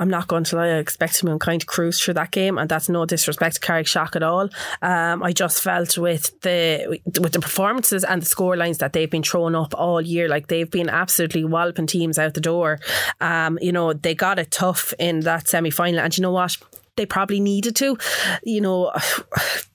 I'm not going to lie, I expected Mooncoin to cruise through that game, and that's no disrespect to Carrickshock at all. Um, I just felt with the with the performances and the score lines that they've been throwing up all year, like they've been absolutely walloping teams out the door. Um, you know, they got it tough in that semi final, and you know what? They probably needed to. You know,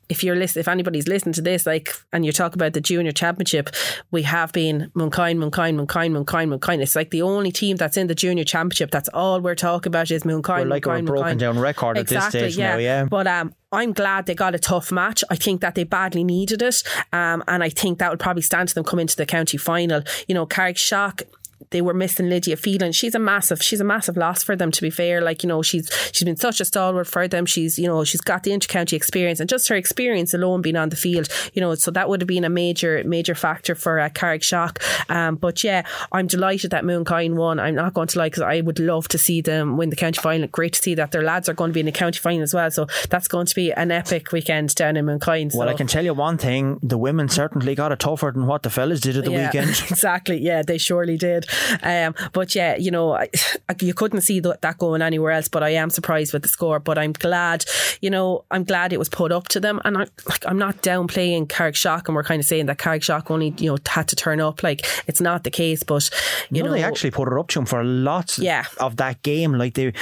if you're listening, if anybody's listening to this, like, and you talk about the junior championship, we have been Mooncoin, Mooncoin, Mooncoin, Mooncoin, Mooncoin. It's like the only team that's in the junior championship. That's all we're talking about is Mooncoin. We're like Mooncoin, a broken Mooncoin. down record exactly, at this stage yeah. now, yeah. But um, I'm glad they got a tough match. I think that they badly needed it, um, and I think that would probably stand to them come into the county final. You know, Carrickshock they were missing Lydia Phelan. She's a massive, she's a massive loss for them. To be fair, like you know, she's she's been such a stalwart for them. She's you know she's got the intercounty experience and just her experience alone being on the field, you know, so that would have been a major major factor for uh, Carrickshock. Um, but yeah, I'm delighted that Mooncoin won. I'm not going to lie because I would love to see them win the county final. Great to see that their lads are going to be in the county final as well. So that's going to be an epic weekend down in Mooncoin. So. Well, I can tell you one thing: the women certainly got it tougher than what the fellas did at the yeah, weekend. [laughs] exactly. Yeah, they surely did. [laughs] Um, but yeah, you know, I, [sighs] you couldn't see that going anywhere else. But I am surprised with the score. But I'm glad, you know, I'm glad it was put up to them. And I, like, I'm not downplaying Carrickshock, and we're kind of saying that Carrickshock only, you know, had to turn up. Like it's not the case, but you no, know, they actually put it up to them for lots yeah. of that game. Like they,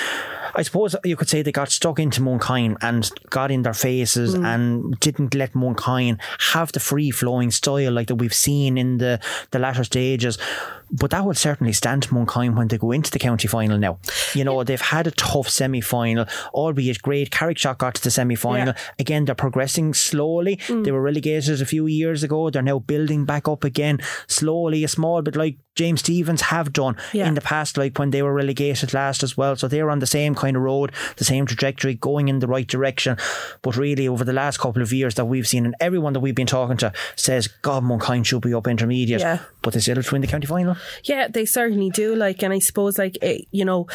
I suppose you could say they got stuck into Mooncoin and got in their faces mm. and didn't let Mooncoin have the free flowing style like that we've seen in the the latter stages. But that will certainly stand to Mooncoin when they go into the county final now. You know, they've had a tough semi final, albeit great. Carrickshock got to the semi final. Yeah. Again, they're progressing slowly. Mm. They were relegated a few years ago. They're now building back up again slowly, a small bit like James Stephens have done yeah. in the past, like when they were relegated last as well. So they're on the same kind of road, the same trajectory, going in the right direction. But really, over the last couple of years that we've seen, and everyone that we've been talking to says, God, Mooncoin should be up intermediate. Yeah. But they still have to win the county final. Yeah, they certainly do. Like, and I suppose, like, it, you know,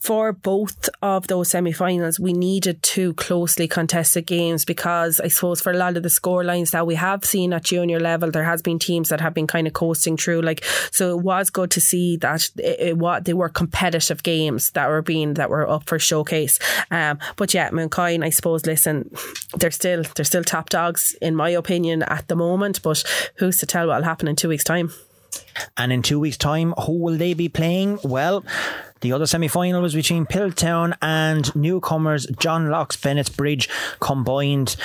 for both of those semi finals, we needed two closely contested games because I suppose for a lot of the scorelines that we have seen at junior level, there has been teams that have been kind of coasting through. Like, so it was good to see that it, it, what they were competitive games that were being that were up for showcase. Um, but yeah, Mooncoin, I suppose. Listen, they're still they're still top dogs in my opinion at the moment. But who's to tell what'll happen in two weeks' time? And in two weeks' time, who will they be playing? Well, the other semi final was between Piltown and newcomers John Locke's Bennett's Bridge combined.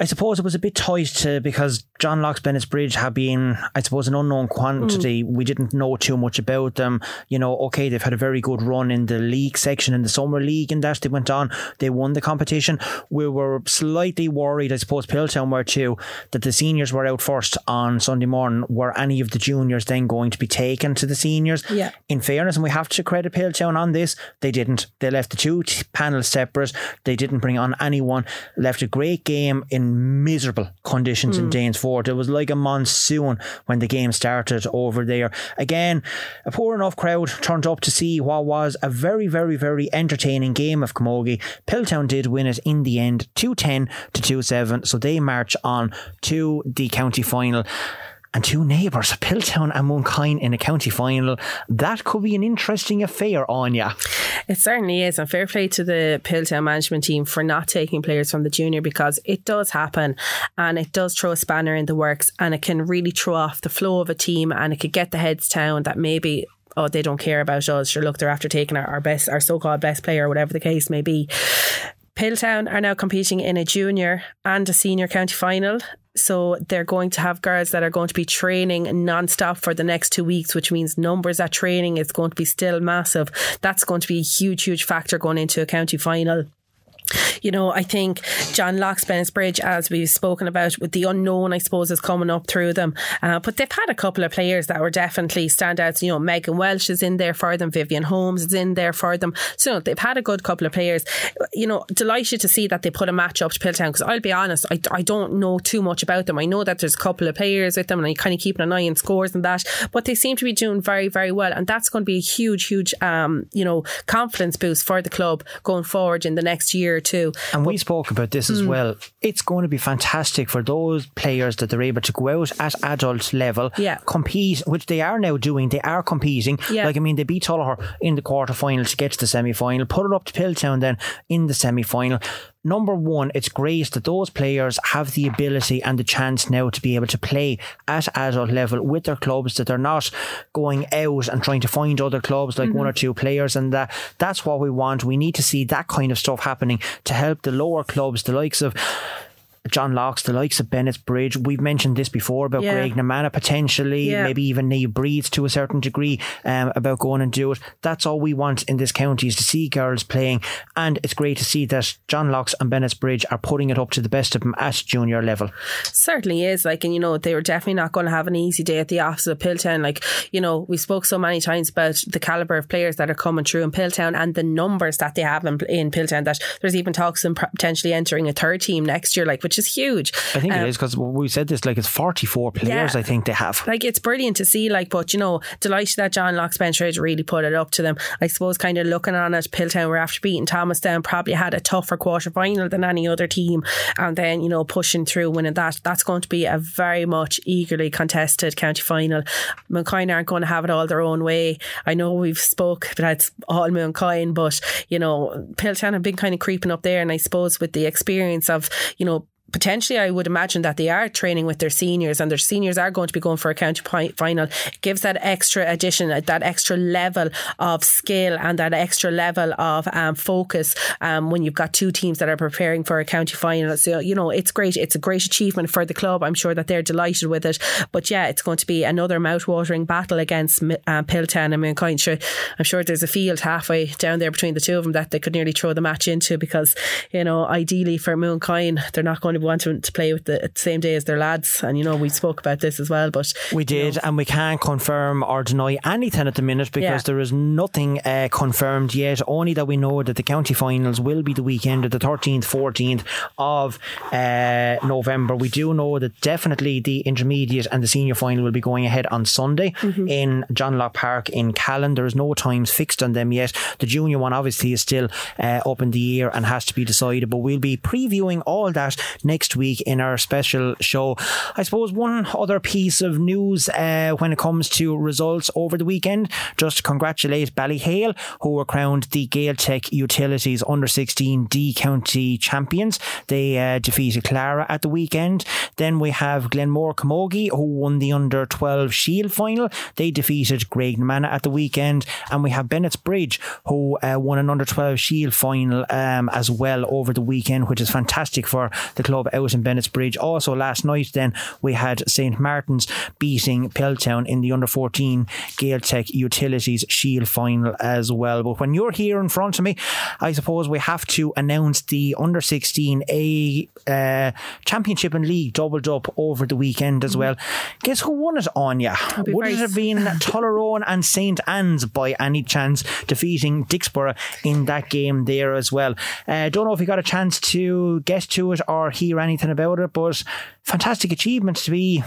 I suppose it was a bit tight to because John Locke's Bennett's Bridge had been, I suppose, an unknown quantity. Mm. We didn't know too much about them. You know, okay, they've had a very good run in the league section in the summer league, and that they went on. They won the competition. We were slightly worried, I suppose, Piltown were too, that the seniors were out first on Sunday morning. Were any of the juniors then going to be taken to the seniors? Yeah. In fairness, and we have to credit Piltown on this, they didn't. They left the two t- panels separate. They didn't bring on anyone. Left a great game in miserable conditions mm. in Danesfort. It was like a monsoon when the game started over there. Again, a poor enough crowd turned up to see what was a very, very, very entertaining game of Camogie. Piltown did win it in the end, 210 to 2 7. So they march on to the county final and two neighbours, Piltown and Mooncoin in a county final. That could be an interesting affair, Anya. It certainly is. And fair play to the Piltown management team for not taking players from the junior because it does happen and it does throw a spanner in the works and it can really throw off the flow of a team and it could get the heads down that maybe oh, they don't care about us. Sure, look, they're after taking our, our best, our so called best player, whatever the case may be Piltown are now competing in a junior and a senior county final. So they're going to have girls that are going to be training non-stop for the next two weeks, which means numbers at training is going to be still massive. That's going to be a huge, huge factor going into a county final. You know, I think John Locke's Bennett's Bridge, as we've spoken about, with the unknown, I suppose, is coming up through them. Uh, but they've had a couple of players that were definitely standouts. You know, Megan Welsh is in there for them, Vivian Holmes is in there for them. So they've had a good couple of players. You know, delighted to see that they put a match up to Piltown because I'll be honest, I, I don't know too much about them. I know that there's a couple of players with them and I kind of keep an eye on scores and that, but they seem to be doing very, very well. And that's going to be a huge, huge, um, you know, confidence boost for the club going forward in the next year or two. And we spoke about this as hmm. well. It's going to be fantastic for those players that they're able to go out at adult level, Yeah. compete, which they are now doing. They are competing. Yeah. Like, I mean, they beat Tullogher in the quarter final to get to the semi final, put it up to Piltown then in the semi final. Number one, it's great that those players have the ability and the chance now to be able to play at adult level with their clubs, that they're not going out and trying to find other clubs like one mm-hmm. or two players. And that that's what we want. We need to see that kind of stuff happening to help the lower clubs, the likes of John Locke's, the likes of Bennett's Bridge. We've mentioned this before about Yeah. Graignamanagh potentially, Yeah. maybe even Neve Breeds to a certain degree um, about going and do it. That's all we want in this county is to see girls playing. And it's great to see that John Locks and Bennett's Bridge are putting it up to the best of them at junior level. certainly is like and you know they were definitely not going to have an easy day at the office of Piltown like you know we spoke so many times about the caliber of players that are coming through in Piltown and the numbers that they have in, in Piltown that there's even talks of potentially entering a third team next year like which is huge. I think Um, it is because we said this like it's 44 players, Yeah. I think they have. like it's brilliant to see like but you know delighted that John Locke's Bennett's Bridge really put it up to them. I suppose kind of looking on it Piltown were after beating Thomastown probably had a tougher quarter final than any other team and then you know pushing through winning that. That's going to be a very much eagerly contested county final. Mooncoin aren't going to have it all their own way. I know we've spoke but it's all Mooncoin but you know Piltown have been kind of creeping up there and I suppose with the experience of you know potentially I would imagine that they are training with their seniors and their seniors are going to be going for a county final. It gives that extra addition that extra level of skill and that extra level of um, focus um, when you've got two teams that are preparing for a county final. So you know it's great. It's a great achievement for the club. I'm sure that they're delighted with it. But yeah it's going to be another mouth-watering battle against um, Piltown and Mooncoin sure, I'm sure there's a field halfway down there between the two of them that they could nearly throw the match into because you know ideally for Mooncoin they're not going to want to, play with the, the same day as their lads and you know we spoke about this as well but We did, and we can't confirm or deny anything at the minute because Yeah. there is nothing uh, confirmed yet. Only that we know that the county finals will be the weekend of the 13th, 14th of uh, November. We do know that definitely the intermediate and the senior final will be going ahead on Sunday in John Locke Park in Callan. There is no times fixed on them yet. The junior one obviously is still uh, up in the air and has to be decided, but we'll be previewing all that next week in our special show. I suppose one other piece of news uh, when it comes to results over the weekend, just to congratulate Ballyhale, who were crowned the Gaeltec Utilities Under 16 D County champions. They uh, defeated Clara at the weekend. Then we have Glenmore Camogie, who won the Under 12 Shield final. They defeated Graignamanagh at the weekend. And we have Bennett's Bridge, who uh, won an Under 12 Shield final um, as well over the weekend, which is fantastic for the club out in Bennett's Bridge. Also, last night, then we had St. Martin's beating Piltown in the Under 14 Gaeltec Utilities Shield final as well. But when you're here in front of me, I suppose we have to announce the Under 16 A uh, Championship and League doubled up over the weekend as well. Guess who won it, Anya? Would it have been [laughs] Tullaroan and St. Anne's by any chance defeating Dicksboro in that game there as well? Uh, don't know if you got a chance to get to it or hear anything about it, but fantastic achievements to be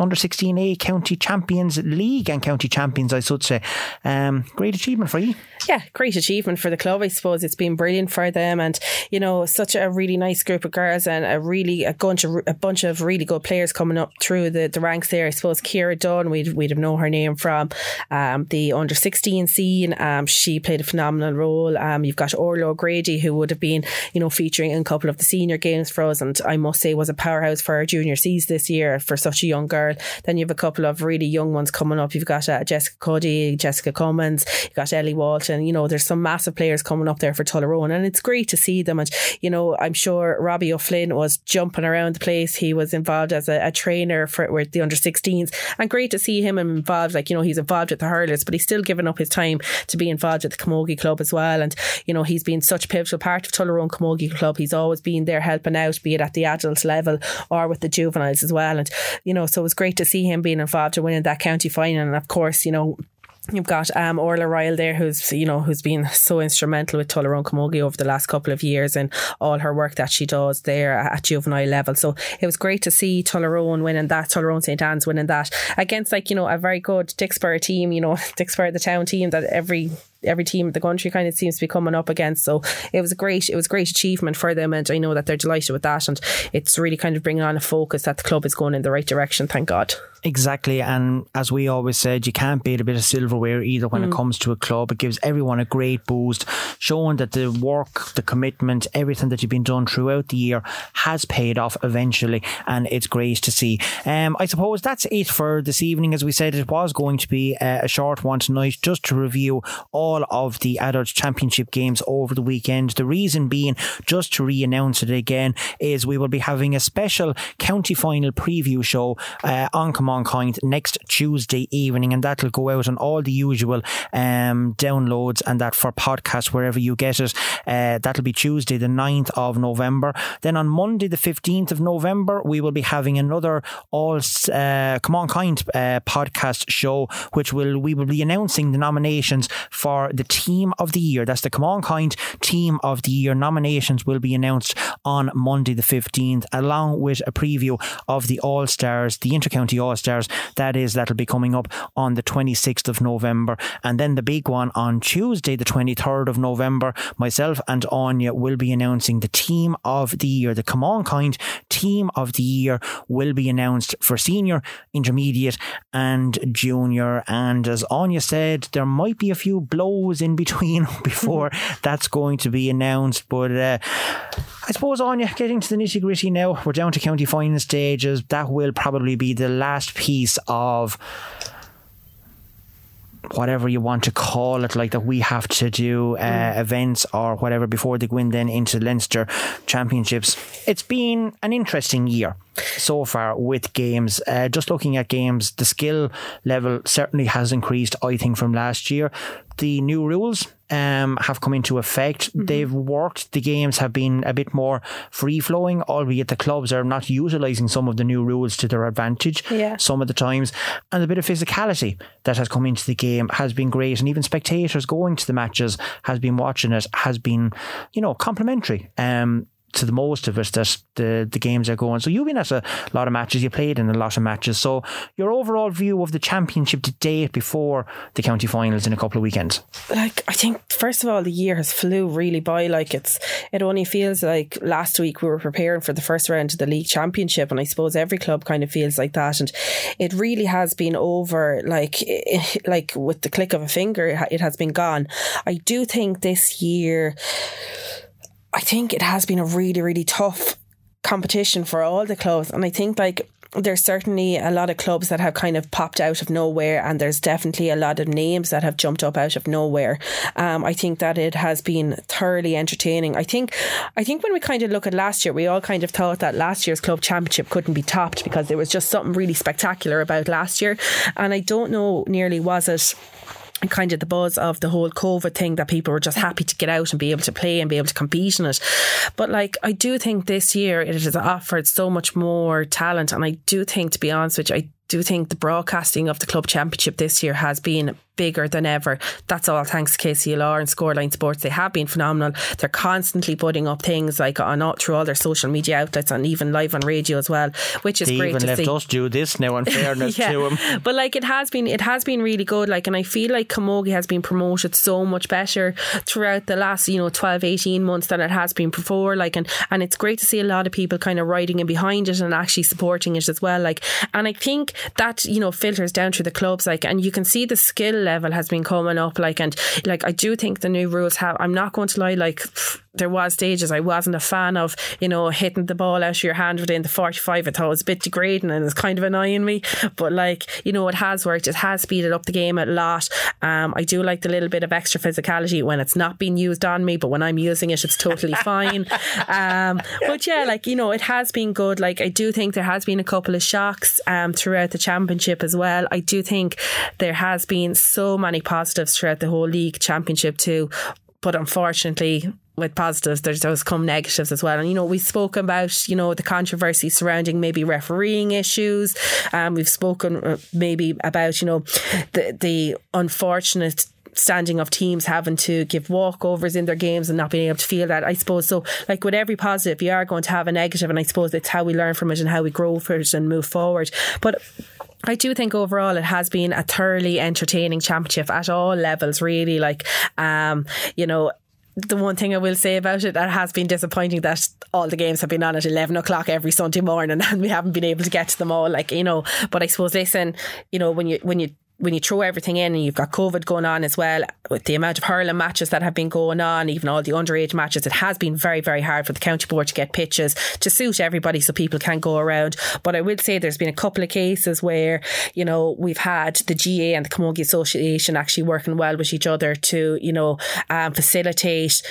under 16A county champions league and county champions, I should say. Um, great achievement for you. yeah, great achievement for the club. I suppose it's been brilliant for them, and you know, such a really nice group of girls and a really a bunch of a bunch of really good players coming up through the, the ranks there. I suppose Kira Dunn, we'd we'd have known her name from um, the under sixteen scene. Um, she played a phenomenal role. Um, you've got Orlo Grady, who would have been you know featuring in a couple of the senior games for us, and I must say was a powerhouse for our junior C's this year for such a young girl. Then you have a couple of really young ones coming up. You've got uh, Jessica Cuddy, Jessica Cummins, you've got Ellie Walton. You know, there's some massive players coming up there for Tullaroan, and it's great to see them. And you know, I'm sure Robbie O'Flynn was jumping around the place. He was involved as a, a trainer for with the under 16s, and great to see him involved. Like you know, he's involved with the hurlers, but he's still giving up his time to be involved with the Camogie Club as well. And you know, he's been such a pivotal part of Tullaroan Camogie Club. He's always been there helping out, be it at the adult level or with the juveniles as well. And you know, so was great to see him being involved in winning that county final. And of course, you know, You've got um, Orla Ryle there, who's you know who's been so instrumental with Tullaroan Camogie over the last couple of years and all her work that she does there at juvenile level. So it was great to see Tullaroan winning that, Tullaroan St Anne's winning that against like you know a very good Dicksboro team, you know [laughs] Dicksboro the town team that every every team in the country kind of seems to be coming up against. So it was a great, it was great achievement for them, and I know that they're delighted with that. And it's really kind of bringing on a focus that the club is going in the right direction. Thank God. Exactly, and as we always said, you can't beat a bit of silverware either when mm. it comes to a club. It gives everyone a great boost, showing that the work, the commitment, everything that you've been done throughout the year has paid off eventually, and it's great to see. Um, I suppose that's it for this evening. As we said, it was going to be a short one tonight, just to review all of the adult championship games over the weekend. The reason being, just to re-announce it again, is we will be having a special county final preview show uh, on Come Kind next Tuesday evening, and that'll go out on all the usual um, downloads and that for podcasts wherever you get it. Uh, that'll be Tuesday, the 9th of November. Then on Monday, the 15th of November, we will be having another all uh, Come On Kind uh, podcast show, which will we will be announcing the nominations for the team of the year. That's the Come On Kind team of the year. Nominations will be announced on Monday, the 15th, along with a preview of the All Stars, the Intercounty All Stars. That is, that'll be coming up on the 26th of November. And then the big one on Tuesday, the 23rd of November, myself and Anya will be announcing the team of the year. The Come On Kind team of the year will be announced for senior, intermediate, and junior. And as Anya said, there might be a few blows in between [laughs] before [laughs] that's going to be announced. But uh, I suppose, Anya, getting to the nitty gritty now, we're down to county final stages. That will probably be the last piece of whatever you want to call it, like that we have to do uh, mm. events or whatever before they go in then into the Leinster Championships. It's been an interesting year so far with games. Uh, just looking at games, the skill level certainly has increased, I think, from last year. The new rules um, have come into effect. Mm-hmm. They've worked. The games have been a bit more free flowing, albeit the clubs are not utilising some of the new rules to their advantage yeah. some of the times. And a bit of physicality that has come into the game has been great. And even spectators going to the matches has been watching it, has been, you know, complimentary. Um, to the most of us that the, the games are going. So you've been at a lot of matches, you played in a lot of matches. So your overall view of the championship to date before the county finals in a couple of weekends? Like I think first of all the year has flew really by. Like it's it only feels like last week we were preparing for the first round of the league championship and I suppose every club kind of feels like that and it really has been over like [laughs] like with the click of a finger it has been gone. I do think this year I think it has been a really, really tough competition for all the clubs. And I think like there's certainly a lot of clubs that have kind of popped out of nowhere, and there's definitely a lot of names that have jumped up out of nowhere. Um, I think that it has been thoroughly entertaining. I think, I think when we kind of look at last year, we all kind of thought that last year's club championship couldn't be topped because there was just something really spectacular about last year, and I don't know nearly was it kind of the buzz of the whole COVID thing that people were just happy to get out and be able to play and be able to compete in it. But like, I do think this year it has offered so much more talent. And I do think, to be honest with you, I do think the broadcasting of the club championship this year has been bigger than ever. That's all thanks to KCLR and Scoreline Sports. They have been phenomenal. They're constantly putting up things like on all through all their social media outlets and even live on radio as well, which is they great even left see. us do this now. In [laughs] fairness yeah. to them, but like it has been, it has been really good. Like, and I feel like Camogie has been promoted so much better throughout the last you know 12, 18 months than it has been before. Like, and and it's great to see a lot of people kind of riding in behind it and actually supporting it as well. Like, and I think that you know filters down through the clubs. Like, and you can see the skill level has been coming up. Like, and like I do think the new rules have. I'm not going to lie. Like there was stages I wasn't a fan of, you know, hitting the ball out of your hand within the 45. I thought it was a bit degrading and it's kind of annoying me. But like, you know, it has worked. It has speeded up the game a lot. Um, I do like the little bit of extra physicality when it's not being used on me, but when I'm using it, it's totally [laughs] fine. Um, but yeah, like, you know, it has been good. Like, I do think there has been a couple of shocks um, throughout the championship as well. I do think there has been so many positives throughout the whole league championship too. But unfortunately, with positives, there's those come negatives as well. And you know, we've spoken about you know the controversy surrounding maybe refereeing issues. Um, we've spoken uh, maybe about you know the the unfortunate standing of teams having to give walkovers in their games and not being able to feel that. I suppose so. Like with every positive, you are going to have a negative, and I suppose it's how we learn from it and how we grow from it and move forward. But I do think overall it has been a thoroughly entertaining championship at all levels, really. Like, um, you know, the one thing I will say about it, that has been disappointing that all the games have been on at 11 o'clock every Sunday morning [laughs] and we haven't been able to get to them all. Like, you know, but I suppose, listen, you know, when you, when you, when you throw everything in and you've got COVID going on as well, with the amount of hurling matches that have been going on, even all the underage matches, it has been very, very hard for the county board to get pitches to suit everybody so people can go around. But I would say there's been a couple of cases where, you know, we've had the GAA and the Camogie Association actually working well with each other to, you know, um, facilitate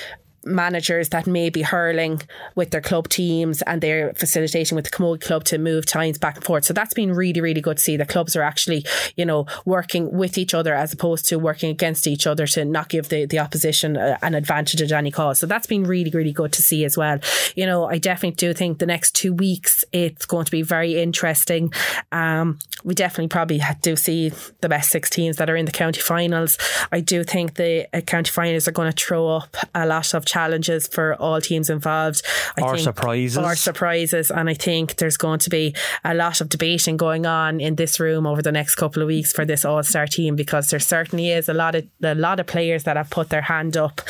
managers that may be hurling with their club teams and they're facilitating with the Camogie Club to move times back and forth. So that's been really, really good to see. The clubs are actually, you know, working with each other as opposed to working against each other to not give the, the opposition a, an advantage at any cost. So that's been really, really good to see as well. You know, I definitely do think the next two weeks it's going to be very interesting. Um, we definitely probably do see the best six teams that are in the county finals. I do think the uh, county finals are going to throw up a lot of challenges for all teams involved. I Or think, surprises. Or surprises. And I think there's going to be a lot of debating going on in this room over the next couple of weeks for this all star team because there certainly is a lot of a lot of players that have put their hand up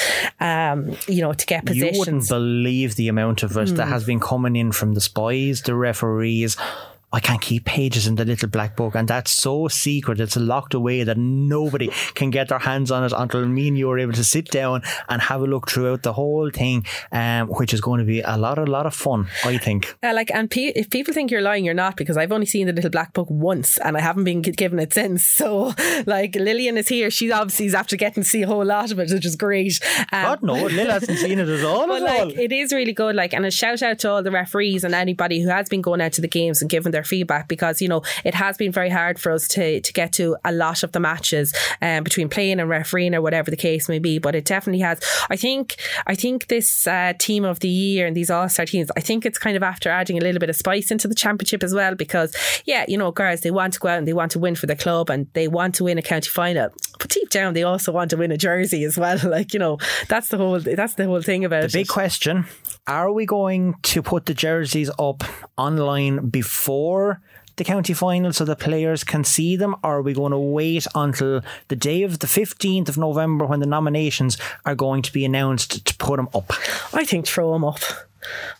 um, you know, to get You wouldn't positions. Hmm. believe the amount of it that has been coming in from the spies, the referees. I can't keep pages in the little black book, and that's so secret. It's locked away that nobody can get their hands on it until me and you are able to sit down and have a look throughout the whole thing, um, which is going to be a lot, a lot of fun. I think. Uh, like, and pe- if people think you're lying, you're not because I've only seen the little black book once and I haven't been given it since. So, [laughs] like, Lillian is here. She obviously is after getting to see a whole lot of it, which is great. Um, God no, Lil hasn't seen it at all. [laughs] But at all. like, it is really good. Like, and a shout out to all the referees and anybody who has been going out to the games and giving their feedback because you know it has been very hard for us to to get to a lot of the matches um, between playing and refereeing or whatever the case may be. But it definitely has. I think I think this uh, team of the year and these all star teams. I think it's kind of after adding a little bit of spice into the championship as well because yeah, you know, girls they want to go out and they want to win for the club and they want to win a county final. But deep down, they also want to win a jersey as well. [laughs] Like you know, that's the whole that's the whole thing about The it. big question Are we going to put the jerseys up online before the county final so the players can see them, or are we going to wait until the day of the 15th of November when the nominations are going to be announced to put them up? I think throw them up.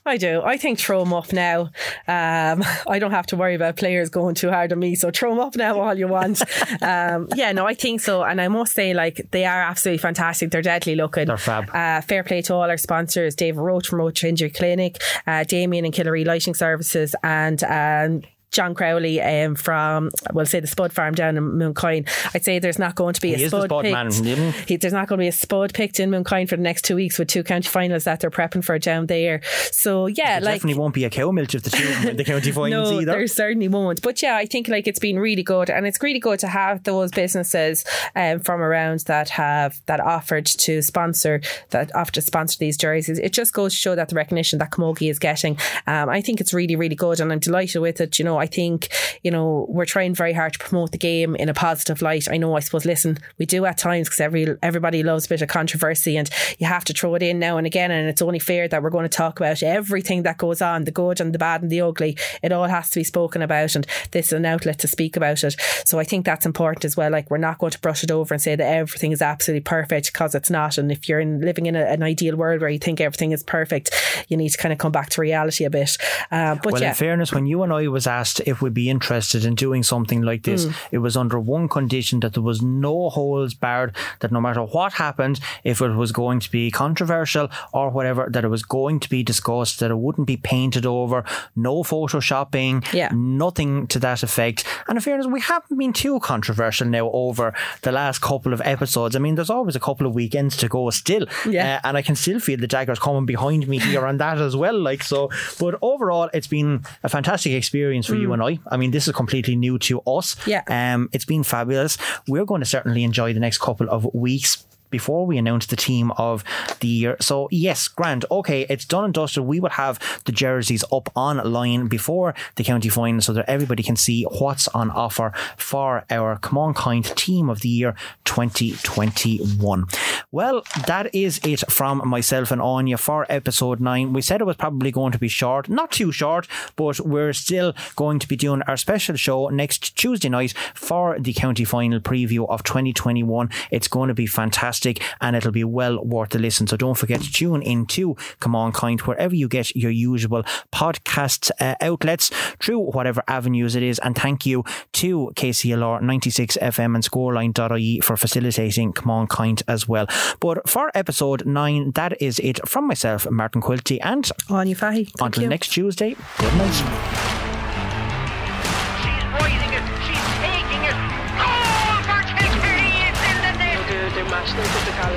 I do. I think throw them up now. Um, [laughs] I don't have to worry about players going too hard on me, so throw them up now all you want. [laughs] um, yeah, no, I think so. And I must say, like, they are absolutely fantastic. They're deadly looking. They're fab. Uh, fair play to all our sponsors David Roach from Roach Injury Clinic, uh, Damien and Killery Lighting Services, and um, John Crowley um, from, we'll say the Spud Farm down in Mooncoin. I'd say there's not going to be He a is the Spud Spud picked. man, He, there's not going to be a Spud picked in Mooncoin for the next two weeks with two county finals that they're prepping for down there. So yeah, There like definitely won't be a cow milk if the two the county [laughs] finals no, either. there certainly won't. But yeah, I think like it's been really good, and it's really good to have those businesses um, from around that have that offered to sponsor that offered to sponsor these jerseys. It just goes to show that the recognition that Camogie is getting. Um, I think it's really really good, and I'm delighted with it. You know, I think you know we're trying very hard to promote the game in a positive light. I know, I suppose. Listen, we do at times because every everybody loves a bit of controversy, and you have to throw it in now and again. And it's only fair that we're going to talk about everything that goes on, the good and the bad and the ugly. It all has to be spoken about, and this is an outlet to speak about it. So I think that's important as well. Like we're not going to brush it over and say that everything is absolutely perfect because it's not. And if you're in, living in a, an ideal world where you think everything is perfect, you need to kind of come back to reality a bit. Uh, but well, yeah, in fairness, when you and I was at asked if we'd be interested in doing something like this, Hmm. it was under one condition that there was no holds barred, that no matter what happened, if it was going to be controversial or whatever, that it was going to be discussed, that it wouldn't be painted over, no photoshopping, Yeah. nothing to that effect. And in fairness, we haven't been too controversial now over the last couple of episodes. I mean, there's always a couple of weekends to go still. Yeah. Uh, and I can still feel the daggers coming behind me here on that as well. Like so, but overall, it's been a fantastic experience for you and I. I mean, this is completely new to us. Mm. Yeah. Um, it's been fabulous. We're going to certainly enjoy the next couple of weeks. Before we announce the team of the year. So, yes, Grant, okay, it's done and dusted. We will have the jerseys up online before the county final so that everybody can see what's on offer for our Come On Kind team of the year 2021. Well, that is it from myself and Anya for episode nine. We said it was probably going to be short, not too short, but we're still going to be doing our special show next Tuesday night for the county final preview of 2021. It's going to be fantastic and it'll be well worth the listen. So don't forget to tune in to Come On Kind wherever you get your usual podcast uh, outlets through whatever avenues it is. And thank you to KCLR 96 FM and scoreline.ie for facilitating Come On Kind as well. But for episode nine, that is it from myself, Martin Quilty, and Anya Fahy. Until you. next Tuesday, good night.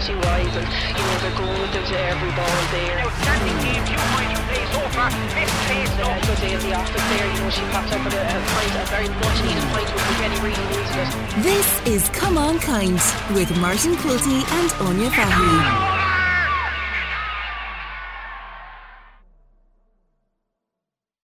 Their physicality wise and, you know, they're going with them to every ball there. Outstanding game. Two points from play so far. Fifth place. Uh, though. in the office there, you know, she popped up with a, a pint, a very much needed pint with Kenny really losing it. This is Come On Kind with Martin Quilty and Anya Fahy. Oh,